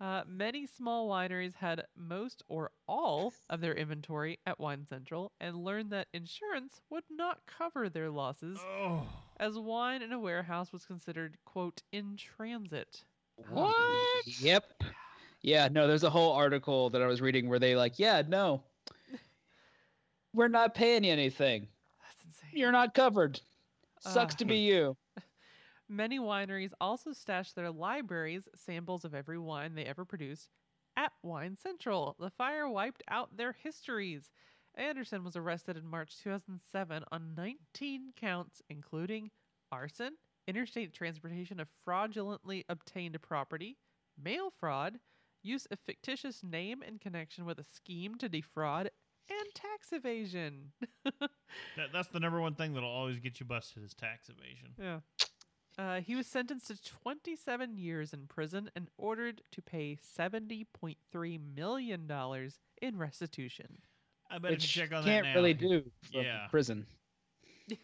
Uh, many small wineries had most or all of their inventory at Wine Central and learned that insurance would not cover their losses, Oh, as wine in a warehouse was considered, quote, in transit. What? Yep. Yeah, no, there's a whole article that I was reading where they like, yeah, no. We're not paying you anything. That's insane. You're not covered. Sucks Ah. to be you. Many wineries also stash their libraries, samples of every wine they ever produced, at Wine Central. The fire wiped out their histories. Anderson was arrested in March 2007 on 19 counts, including arson, interstate transportation of fraudulently obtained property, mail fraud, use of fictitious name in connection with a scheme to defraud, and tax evasion. *laughs* that, that's the number one thing that'll always get you busted is tax evasion. Yeah. Uh, he was sentenced to 27 years in prison and ordered to pay $70.3 million in restitution. I bet if Which you check on can't that now, really do from Yeah. prison. *laughs*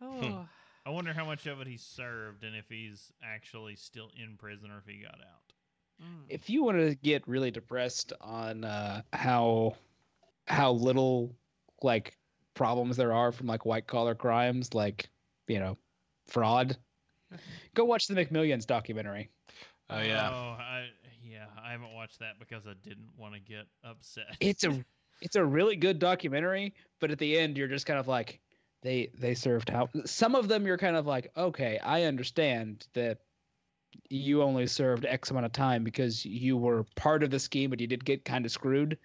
Oh, I wonder how much of it he served and if he's actually still in prison or if he got out. mm. If you want to get really depressed on uh, how how little like problems there are from like white collar crimes, like you know, fraud, go watch the McMillions documentary. Oh yeah. Oh, I, yeah. I haven't watched that because I didn't want to get upset. It's a it's a really good documentary, but at the end you're just kind of like they they served how some of them you're kind of like okay I understand that you only served X amount of time because you were part of the scheme, but you did get kind of screwed.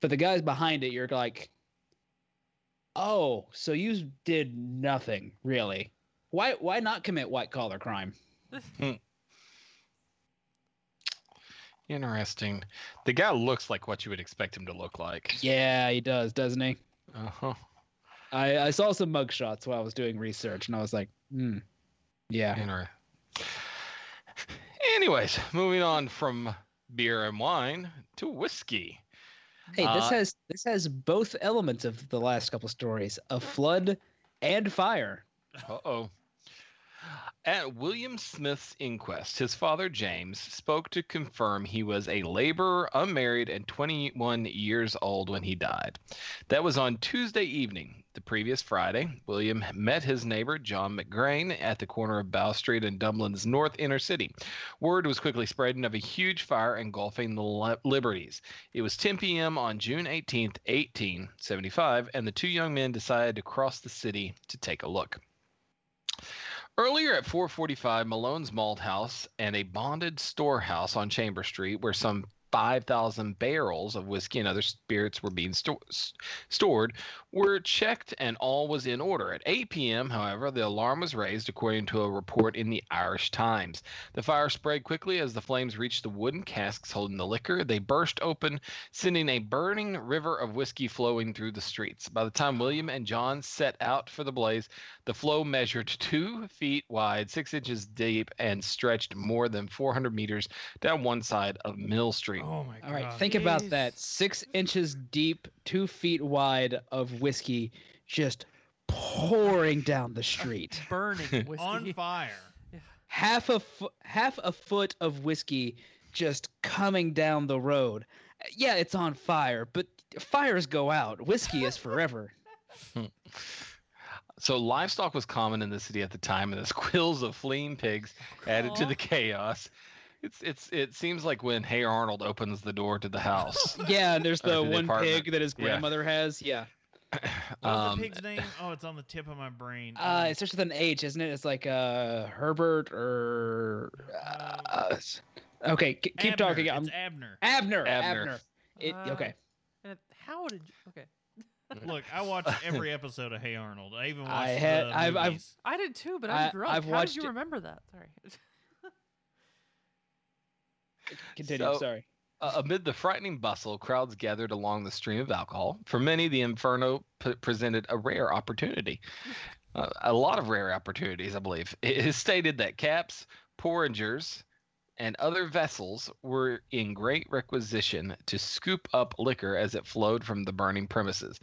But the guys behind it, you're like, oh, so you did nothing really. Why why not commit white collar crime? Interesting. The guy looks like what you would expect him to look like. Yeah, he does, doesn't he? Uh huh. I I saw some mugshots while I was doing research, and I was like, hmm, yeah. Inter- Anyways, moving on from beer and wine to whiskey. Hey, this Uh, has this has both elements of the last couple stories: a flood and fire. Uh oh. At William Smith's inquest, his father James spoke to confirm he was a laborer, unmarried, and 21 years old when he died. That was on Tuesday evening. The previous Friday, William met his neighbor John McGrain at the corner of Bow Street in Dublin's north inner city. Word was quickly spreading of a huge fire engulfing the Liberties. It was 10 p.m. on June 18, 1875, and the two young men decided to cross the city to take a look. Earlier at 445, Malone's Malt House and a bonded storehouse on Chamber Street, where some 5,000 barrels of whiskey and other spirits were being sto- stored were checked and all was in order. At 8 p.m., however, the alarm was raised according to a report in the Irish Times. The fire spread quickly as the flames reached the wooden casks holding the liquor. They burst open, sending a burning river of whiskey flowing through the streets. By the time William and John set out for the blaze, the flow measured two feet wide, six inches deep, and stretched more than 400 meters down one side of Mill Street. Oh my god. All right, think about that. Six inches deep, two feet wide of whiskey just pouring down the street. *laughs* Burning *laughs* whiskey. on fire. half a fo- half a foot of whiskey just coming down the road. Yeah, it's on fire, but fires go out. Whiskey is forever. *laughs* So livestock was common in the city at the time, and the squeals of fleeing pigs added to the chaos. It's it's it seems like when Hey Arnold opens the door to the house. *laughs* Yeah, and there's the the one apartment. pig that his Yeah. grandmother has. Yeah. *clears throat* What's Um, the pig's name? Oh, it's on the tip of my brain. Uh, Um, it starts with an H, isn't it? It's like uh Herbert or uh, okay. k- keep Abner. talking. I'm It's Abner. Abner. Abner. Abner. It, Uh, okay. and how did you? Okay, *laughs* Look, I watched every episode of Hey Arnold. I even watched I had- the I've- I've- movies. I did too, but I- I'm drunk. I've how watched did you it. remember that? Sorry. *laughs* Continue. So- Sorry. Uh, amid the frightening bustle, crowds gathered along the stream of alcohol. For many, the Inferno p- presented a rare opportunity. Uh, a lot of rare opportunities, I believe. *laughs* It is stated that caps, porringers, and other vessels were in great requisition to scoop up liquor as it flowed from the burning premises.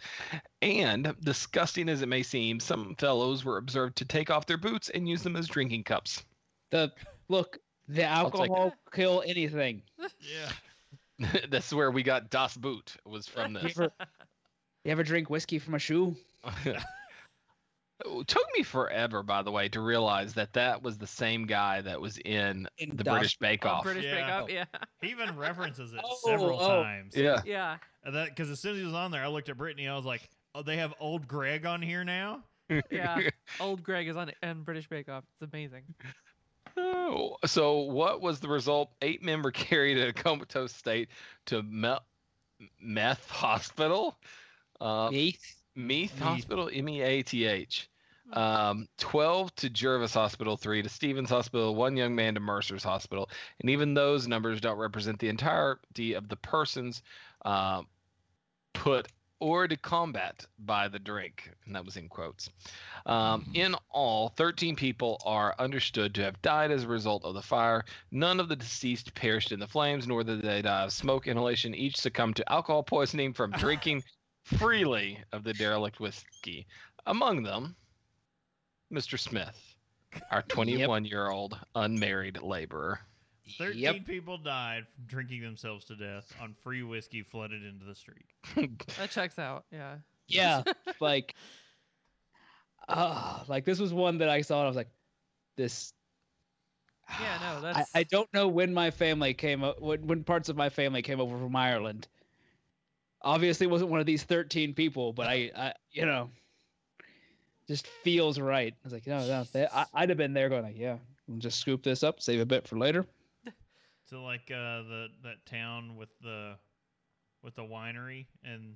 And, disgusting as it may seem, some fellows were observed to take off their boots and use them as drinking cups. The look. The take alcohol kill anything. *laughs* Yeah. *laughs* That's where we got Das Boot was from You this. ever, you ever drink whiskey from a shoe? It *laughs* took me forever, by the way, to realize that that was the same guy that was in In the Das- British Bake Oh, Off. British Bake Yeah. Off. Yeah. He even references it Oh, several oh. times. Yeah. Yeah. That because as soon as he was on there, I looked at Brittany. I was like, "Oh, they have old Greg on here now." Yeah. Old Greg is on on British Bake Off. It's amazing. Oh, so what was the result? Eight men were *laughs* carried in a comatose state to Me- Meth Hospital. Uh, Meath? Meath. Hospital, M E A T H. Um, 12 to Jervis Hospital, 3 to Steevens Hospital, 1 young man to Mercer's Hospital. And even those numbers don't represent the entirety of the persons uh, put or to combat by the drink. And that was in quotes. Um, in all, 13 people are understood to have died as a result of the fire. None of the deceased perished in the flames, nor did they die of smoke inhalation. Each succumbed to alcohol poisoning from *laughs* drinking freely of the derelict whiskey. Among them, Mr. Smith, our 21 year old unmarried laborer. Thirteen Yep. people died from drinking themselves to death on free whiskey flooded into the street. *laughs* That checks out. Yeah. Yeah. *laughs* like, uh, like this was one that I saw and I was like, this. Yeah, no, *sighs* that's- I don't know when my family came up, when, when parts of my family came over from Ireland. Obviously, wasn't one of these 13 people, but I, I you know, just feels right. I was like, no, no, they, I, I'd have been there going, like, yeah, we'll just scoop this up, save a bit for later. So like uh, the that town with the with the winery and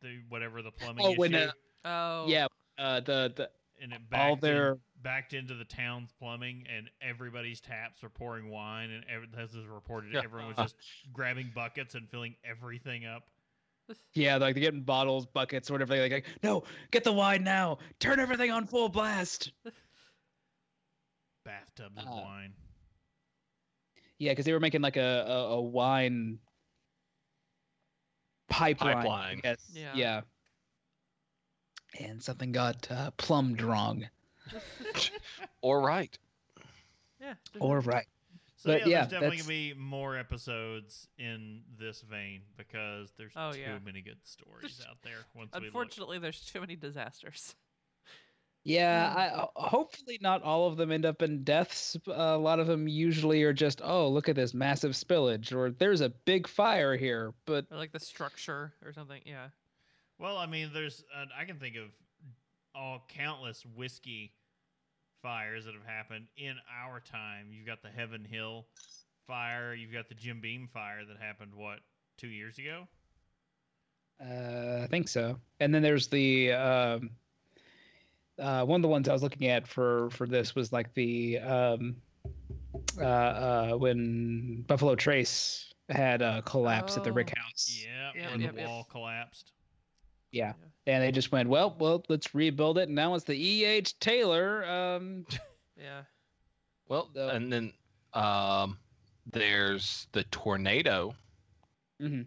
the whatever the plumbing Oh, issue, when, uh, Oh. Yeah, uh, the the and it all backed, in- their- backed into the town's plumbing, and everybody's taps are pouring wine, and every, this is reported. Everyone was just grabbing buckets and filling everything up. *laughs* yeah, like they're getting bottles, buckets, or whatever. Like, like, no, get the wine now. Turn everything on full blast. Bathtubs of Uh, wine. Yeah, because they were making like a, a, a wine pipeline. Pipeline. Yes. Yeah. Yeah. And something got uh, plumbed wrong. *laughs* Or right. Yeah. Or right. So but yeah, yeah, there's definitely that's- gonna be more episodes in this vein because there's Oh, too yeah. many good stories out there. Once we look. Unfortunately, there's too many disasters. Yeah, I, hopefully not all of them end up in deaths. Uh, a lot of them usually are just, oh, look at this massive spillage, or there's a big fire here. But Or like the structure or something. Yeah. Well, I mean, there's uh, I can think of all countless whiskey fires that have happened in our time. You've got the Heaven Hill fire. You've got the Jim Beam fire that happened what two years ago. Uh, I think so. And then there's the um, uh, one of the ones I was looking at for for this was like the um, uh, uh, when Buffalo Trace had a collapse at the Rick Oh. House. Yeah, Yep, where yep, the yep. wall collapsed. Yeah. And they just went, well, well, let's rebuild it. And now it's the E.H. Taylor. Um, Yeah. Well, So- and then um, there's the tornado mhm.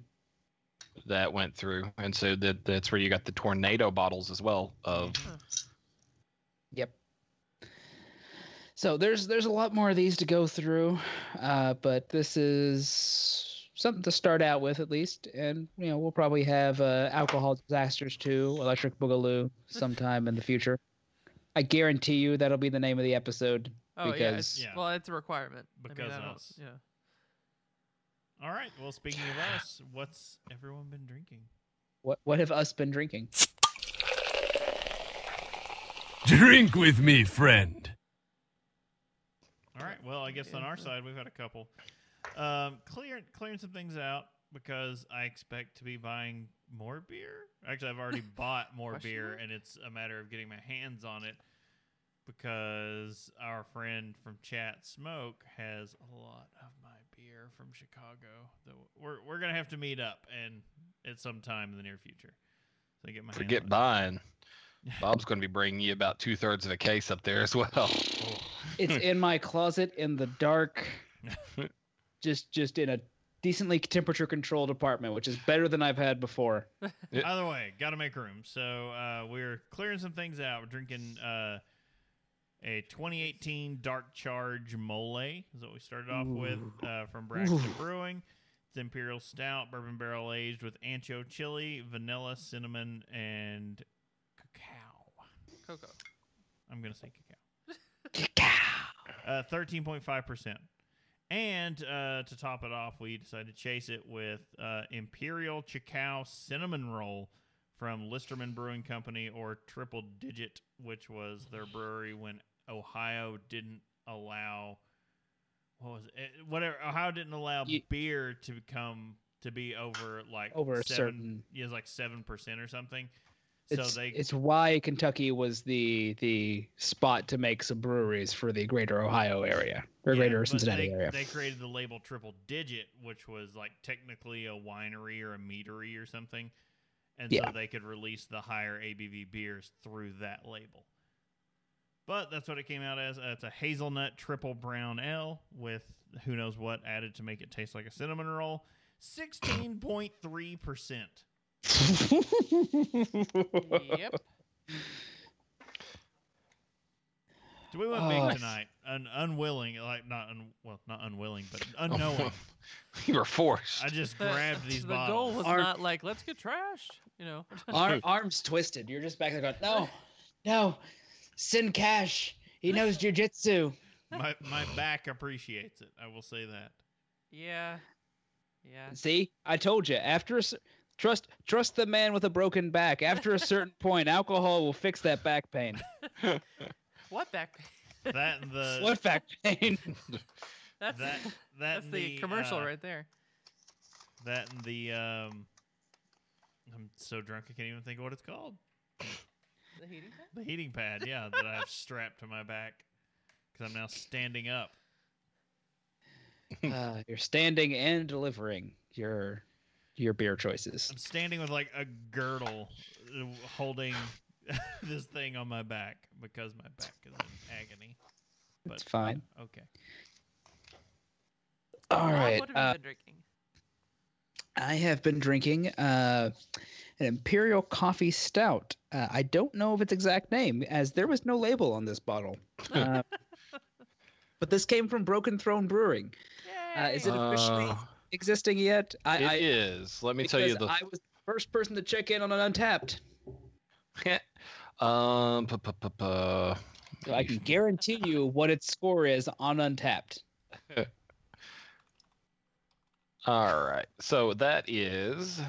that went through, and so that that's where you got the tornado bottles as well of Yep. So there's there's a lot more of these to go through, uh, but this is something to start out with at least, and you know we'll probably have uh, alcohol disasters too, electric boogaloo sometime in the future. I guarantee you that'll be the name of the episode. Oh yeah, Because- it's, Yeah. Well, it's a requirement. I mean, Because I of don't- us. Yeah. All right. Well, speaking of us, what's everyone been drinking? What what have us been drinking? Drink with me, friend. All right. Well, I guess on our side we've had a couple. Um, clearing clearing some things out because I expect to be buying more beer. Actually, I've already *laughs* bought more Question beer, mark? and it's a matter of getting my hands on it because our friend from Chat Smoke has a lot of my beer from Chicago. That we're we're gonna have to meet up and at some time in the near future. So I get my hands forget on it. Buying. Bob's going to be bringing you about two thirds of a case up there as well. It's in my closet in the dark, *laughs* just just in a decently temperature controlled apartment, which is better than I've had before. Either way, got to make room. So uh, we're clearing some things out. We're drinking uh, a 2018 Dark Charge Mole. Is what we started off with uh, from Braxton Ooh. Brewing. It's Imperial Stout, bourbon barrel aged with ancho chili, vanilla, cinnamon, and cacao. Cocoa. I'm gonna say cacao. Uh, 13.5%. And uh, to top it off, we decided to chase it with uh, Imperial Chickow Cinnamon Roll from Listermann Brewing Company or Triple Digit, which was their brewery when Ohio didn't allow. What was it? Whatever. Ohio didn't allow Ye- beer to become to be over like Over a seven, certain- yeah, it was like seven percent or something. It's, so they it's why Kentucky was the the spot to make some breweries for the greater Ohio area or Yeah, greater Cincinnati they, area. They created the label Triple Digit, which was like technically a winery or a meadery or something, and Yeah. so they could release the higher ABV beers through that label. But that's what it came out as. Uh, it's a hazelnut triple brown ale with who knows what added to make it taste like a cinnamon roll. Sixteen point three percent. Yep. So we went Oh. big tonight. Un- unwilling, like not un- well, not unwilling, but oh. unknowing. *laughs* you were forced. I just The- grabbed these the bottles. goal was Ar- not like let's get trashed. You know. *laughs* Ar- arms twisted. You're just back there going, no, no, send cash. He knows *laughs* jujitsu. my my back appreciates it. I will say that. yeah. Yeah. See, I told you. After a cer- trust trust the man with a broken back. After a certain *laughs* point, alcohol will fix that back pain. *laughs* What back? Pain? That and the *laughs* what back pain? That's that that that's and the, commercial uh, right there. That and the um. I'm so drunk I can't even think of what it's called. The heating pad? The heating pad, yeah, that I have strapped to my back because I'm now standing up. Uh, you're standing and delivering your your beer choices. I'm standing with like a girdle, uh, holding *laughs* this thing on my back because my back is in agony. But It's fine. Okay. All right. Bob. What have you Uh, been drinking? I have been drinking uh, an Imperial Coffee Stout. Uh, I don't know of its exact name, as there was no label on this bottle. *laughs* Uh, but this came from Broken Throne Brewing. uh, is it officially Uh, existing yet? I, it I is. Let me tell you the I was the first person to check in on an Untappd. *laughs* um. pu- pu- pu- pu- So I can guarantee you what its score is on Untappd. *laughs* All right. So that is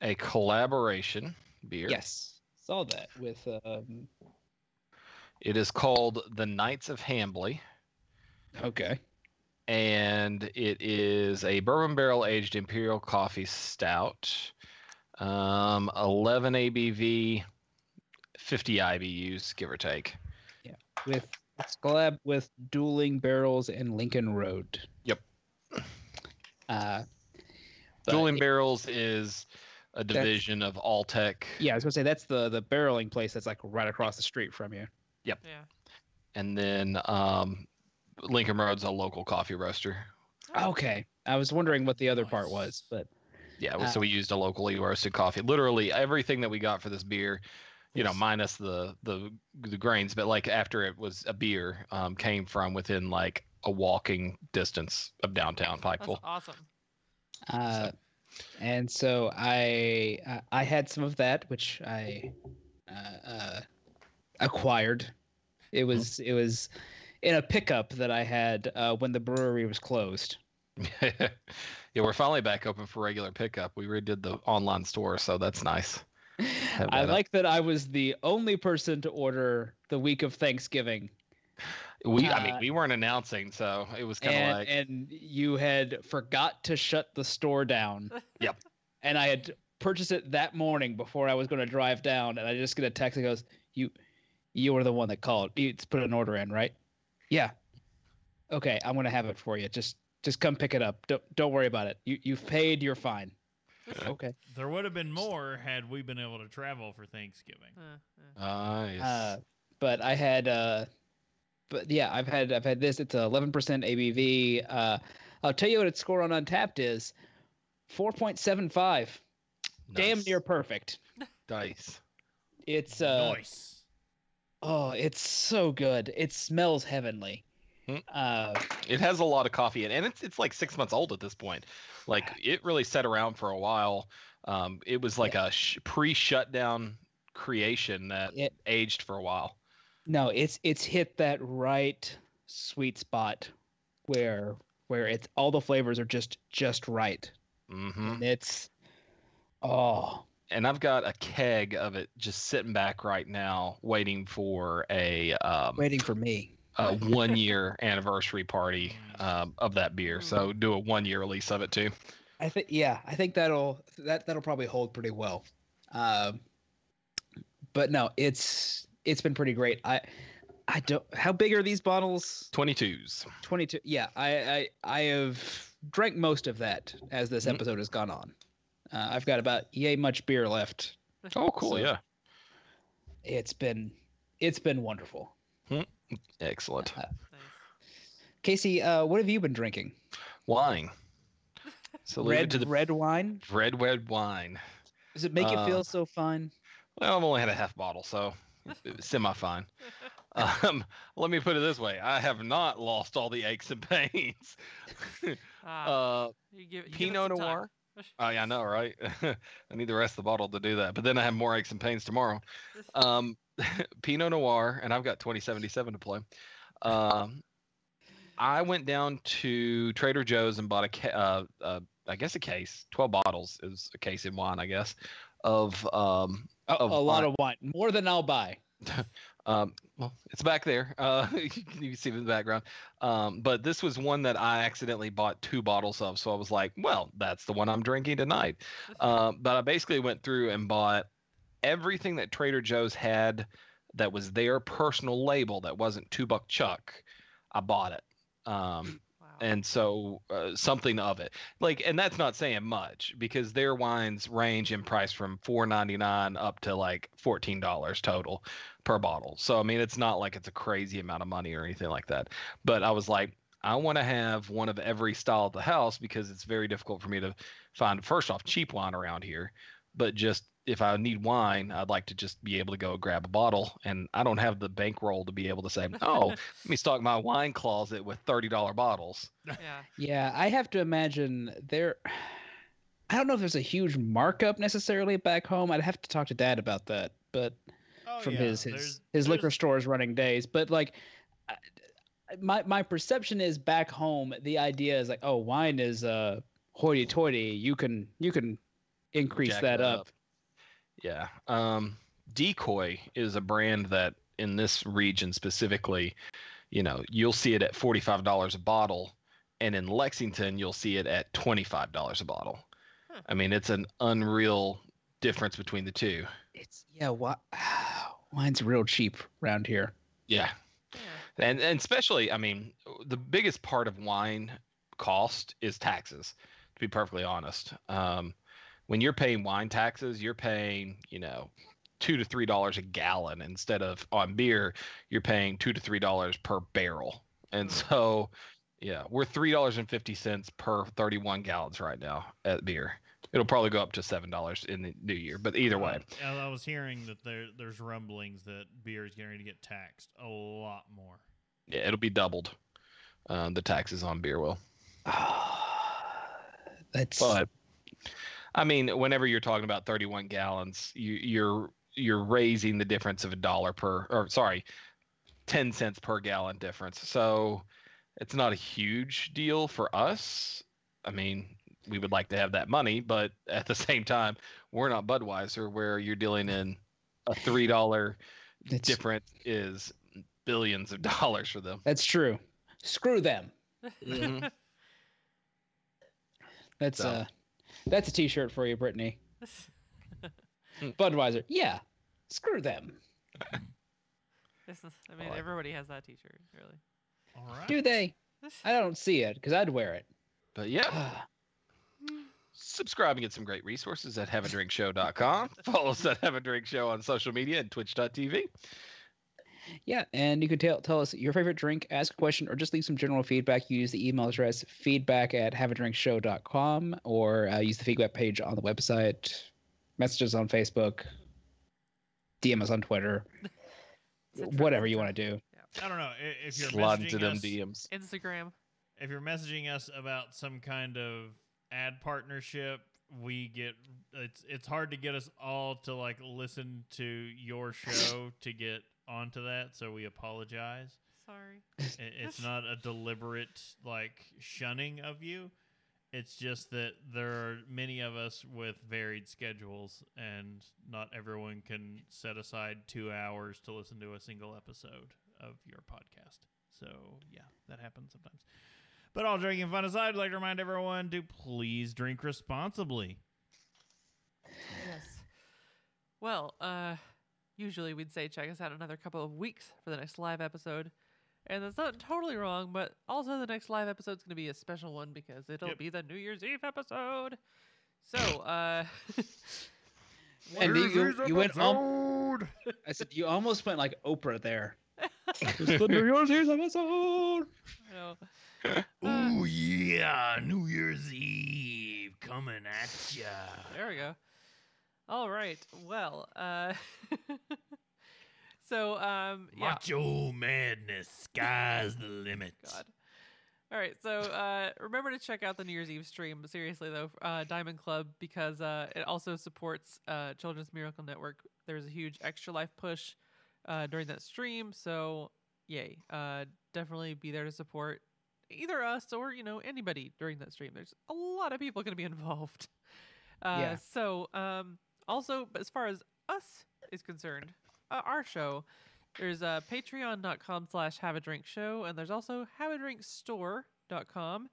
a collaboration beer. Yes, saw that with um, It is called the Knights of Hambley. okay. And it is a bourbon barrel aged imperial coffee stout. Um, 11 ABV, 50 IBUs, give or take. Yeah, with it's collab with dueling barrels and Lincoln Road. Yep. Uh, Dueling it- Barrels is a division of Alltech, Yeah, I was gonna say that's the the barreling place that's like right across the street from you. Yep. Yeah. and then um, Lincoln Road's a local coffee roaster. Okay, I was wondering what the other part was, but Yeah, Uh, so we used a locally roasted coffee. Literally everything that we got for this beer, you know, minus the the the grains, but like after it was a beer, um, came from within like a walking distance of downtown That's Pikeville. awesome. uh, and so I uh, I had some of that, which I uh, uh, acquired. It was it was in a pickup that I had uh, when the brewery was closed. *laughs* yeah, we're finally back open for regular pickup. We redid the online store, so that's nice. I up. like that I was the only person to order the week of Thanksgiving. We, I mean, uh, we weren't announcing, so it was kind of like, and you had forgot to shut the store down. *laughs* Yep. And I had purchased it that morning before I was going to drive down, and I just get a text that goes, "You, you were the one that called. You put an order in, right? Yeah. Okay, I'm going to have it for you. Just just come pick it up. Don't don't worry about it. You you've paid. You're fine. Okay. There would have been more had we been able to travel for Thanksgiving. Uh, uh. uh. Uh, but I had, uh, but yeah, I've had I've had this. It's a 11% ABV. Uh, I'll tell you what its score on Untappd is, 4.75. Damn near perfect. dice. It's uh, nice. Oh, it's so good. It smells heavenly. Hmm. Uh, It has a lot of coffee in it, and it's it's like six months old at this point. Like it really sat around for a while. Um, it was like a sh- pre-shutdown creation that it aged for a while. no, it's it's hit that right sweet spot where where it's all the flavors are just just right. hmm And it's oh And I've got a keg of it just sitting back right now, waiting for a um, waiting for me. a one-year anniversary party um, of that beer. So do a one-year release of it too. I think yeah, I think that'll that that'll probably hold pretty well. Um, but no, it's it's been pretty great. I I don't. How big are these bottles? 22s. Twenty two. Yeah, I I I have drank most of that as this Mhm. episode has gone on. Uh, I've got about yay much beer left. Oh, cool. So- yeah. It's been it's been wonderful. Excellent. Nice. Casey, uh, what have you been drinking? Wine. *laughs* So red to the red wine. red red wine. Does it make you Uh, feel so fine? Well, I've only had a half bottle, so *laughs* semi fine. Um, let me put it this way: I have not lost all the aches and pains. *laughs* Ah, Uh, you give, you give it Pinot time. Noir. Oh yeah, I know, right? *laughs* I need the rest of the bottle to do that, but then I have more aches and pains tomorrow. *laughs* Um, *laughs* Pinot Noir, and I've got 2077 to play. Um, I went down to Trader Joe's and bought a, ca- uh, uh, I guess a case, 12 bottles is a case in wine, I guess, of um, A, of a lot wine. of wine, more than I'll buy. *laughs* Um, well, it's back there. *laughs* Uh, *laughs* you can see it in the background. Um, but this was one that I accidentally bought two bottles of. So I was like, well, that's the one I'm drinking tonight. Um, but I basically went through and bought everything that Trader Joe's had that was their personal label that wasn't two buck chuck. I bought it. Um. And so uh, something of it. Like and that's not saying much because their wines range in price from 4.99 up to like $14 total per bottle. So i mean it's not like it's a crazy amount of money or anything like that. But i was like i want to have one of every style at the house because it's very difficult for me to find first off cheap wine around here but just if I need wine, I'd like to just be able to go grab a bottle, and I don't have the bankroll to be able to say, *laughs* "Oh, let me stock my wine closet with thirty dollar bottles." *laughs* yeah. Yeah, I have to imagine there. I don't know if there's a huge markup necessarily back home. I'd have to talk to Dad about that, but Oh, from yeah, his there's- his his liquor there's- stores running days. But like, my my perception is back home. The idea is like, oh, wine is uh hoity-toity. You can you can increase that it up. Yeah. Um, Decoy is a brand that in this region specifically, you know, you'll see it at forty five dollars a bottle, and in Lexington you'll see it at twenty five dollars a bottle. Huh. I mean, it's an unreal difference between the two. It's yeah. What wine's *sighs* real cheap around here. Yeah, Yeah. and and especially, I mean, the biggest part of wine cost is taxes. To be perfectly honest, um, when you're paying wine taxes, you're paying you know two to three dollars a gallon instead of on beer, you're paying two to three dollars per barrel. And Mm. so, yeah, we're three dollars and fifty cents per thirty-one gallons right now at beer. It'll probably go up to seven dollars in the new year, but either way, Uh, I was hearing that there there's rumblings that beer is going to get taxed a lot more. yeah, it'll be doubled. Uh, the taxes on beer will. That's But I mean, whenever you're talking about 31 gallons, you, you're you're raising the difference of a dollar per, or sorry, 10 cents per gallon difference. So it's not a huge deal for us. I mean, we would like to have that money, but at the *laughs* same time, we're not Budweiser, where you're dealing in a three dollar difference is billions of *laughs* dollars for them. that's true. Screw them. *laughs* Mhm. That's So. uh, that's a T-shirt for you, Brittany. *laughs* Budweiser. Yeah. Screw them. This is, I mean, like everybody has that T-shirt, really. All right. Do they? I don't see it because I'd wear it. But yeah. Ah. subscribe and get some great resources at haveadrinkshow.com. Follow us at Have a Drink Show on social media and twitch.tv. Yeah, and you can tell tell us your favorite drink, ask a question, or just leave some general feedback. You use the email address feedback at haveadrinkshow.com or uh, use the feedback page on the website, messages on Facebook, DM us on Twitter, whatever you want to do. I don't know if you're Slide messaging into them us, DMs. Instagram. if you're messaging us about some kind of ad partnership, we get it's it's hard to get us all to like listen to your *laughs* show to get onto that, so we apologize. Sorry. *laughs* I- It's not a deliberate like shunning of you. It's just that there are many of us with varied schedules, and not everyone can set aside two hours to listen to a single episode of your podcast. So, yeah, that happens sometimes. But all drinking fun aside, I'd like to remind everyone to please drink responsibly. Yes. Well, uh, usually we'd say check us out another couple of weeks for the next live episode. And that's not totally wrong, but also the next live episode is going to be a special one because it'll Yep. be the New Year's Eve episode. So, uh, *laughs* And you, you, you went um, episode. I said you almost went like Oprah there. *laughs* It's the New Year's Eve episode. you know, uh, *coughs* Ooh yeah, New Year's Eve coming at ya. There we go. All right. Well, uh *laughs* so um yeah. Macho madness, sky's the *laughs* limit. God. All right, so uh, remember to check out the New Year's Eve stream. Seriously though, uh, Diamond Club because uh, it also supports uh, Children's Miracle Network. There's a huge extra life push uh, during that stream, so yay! Uh, definitely be there to support either us or you know anybody during that stream. There's a lot of people going to be *laughs* involved. Uh, Yeah. So um, also, as far as us is concerned, uh, our show there's uh, patreon.com slash have a drink show, and there's also have a drink store.com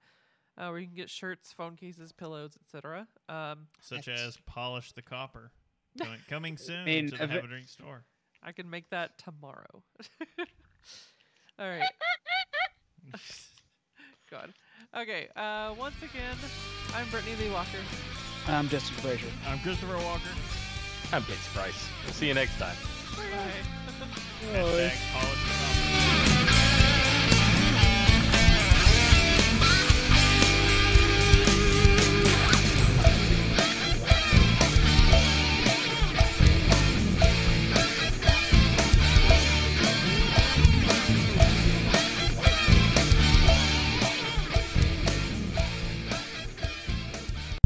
uh, where you can get shirts, phone cases, pillows, etc. Um, Such as polish the copper. *laughs* Coming, coming soon mean, to the Have a Drink store. *laughs* I can make that tomorrow. *laughs* All right. God. Okay. Uh, once again, I'm Brittany Lee Walker. I'm Justin Frazier. I'm Christopher Walker. I'm Casey Price. We'll see you next time. Bye. Hashtag polish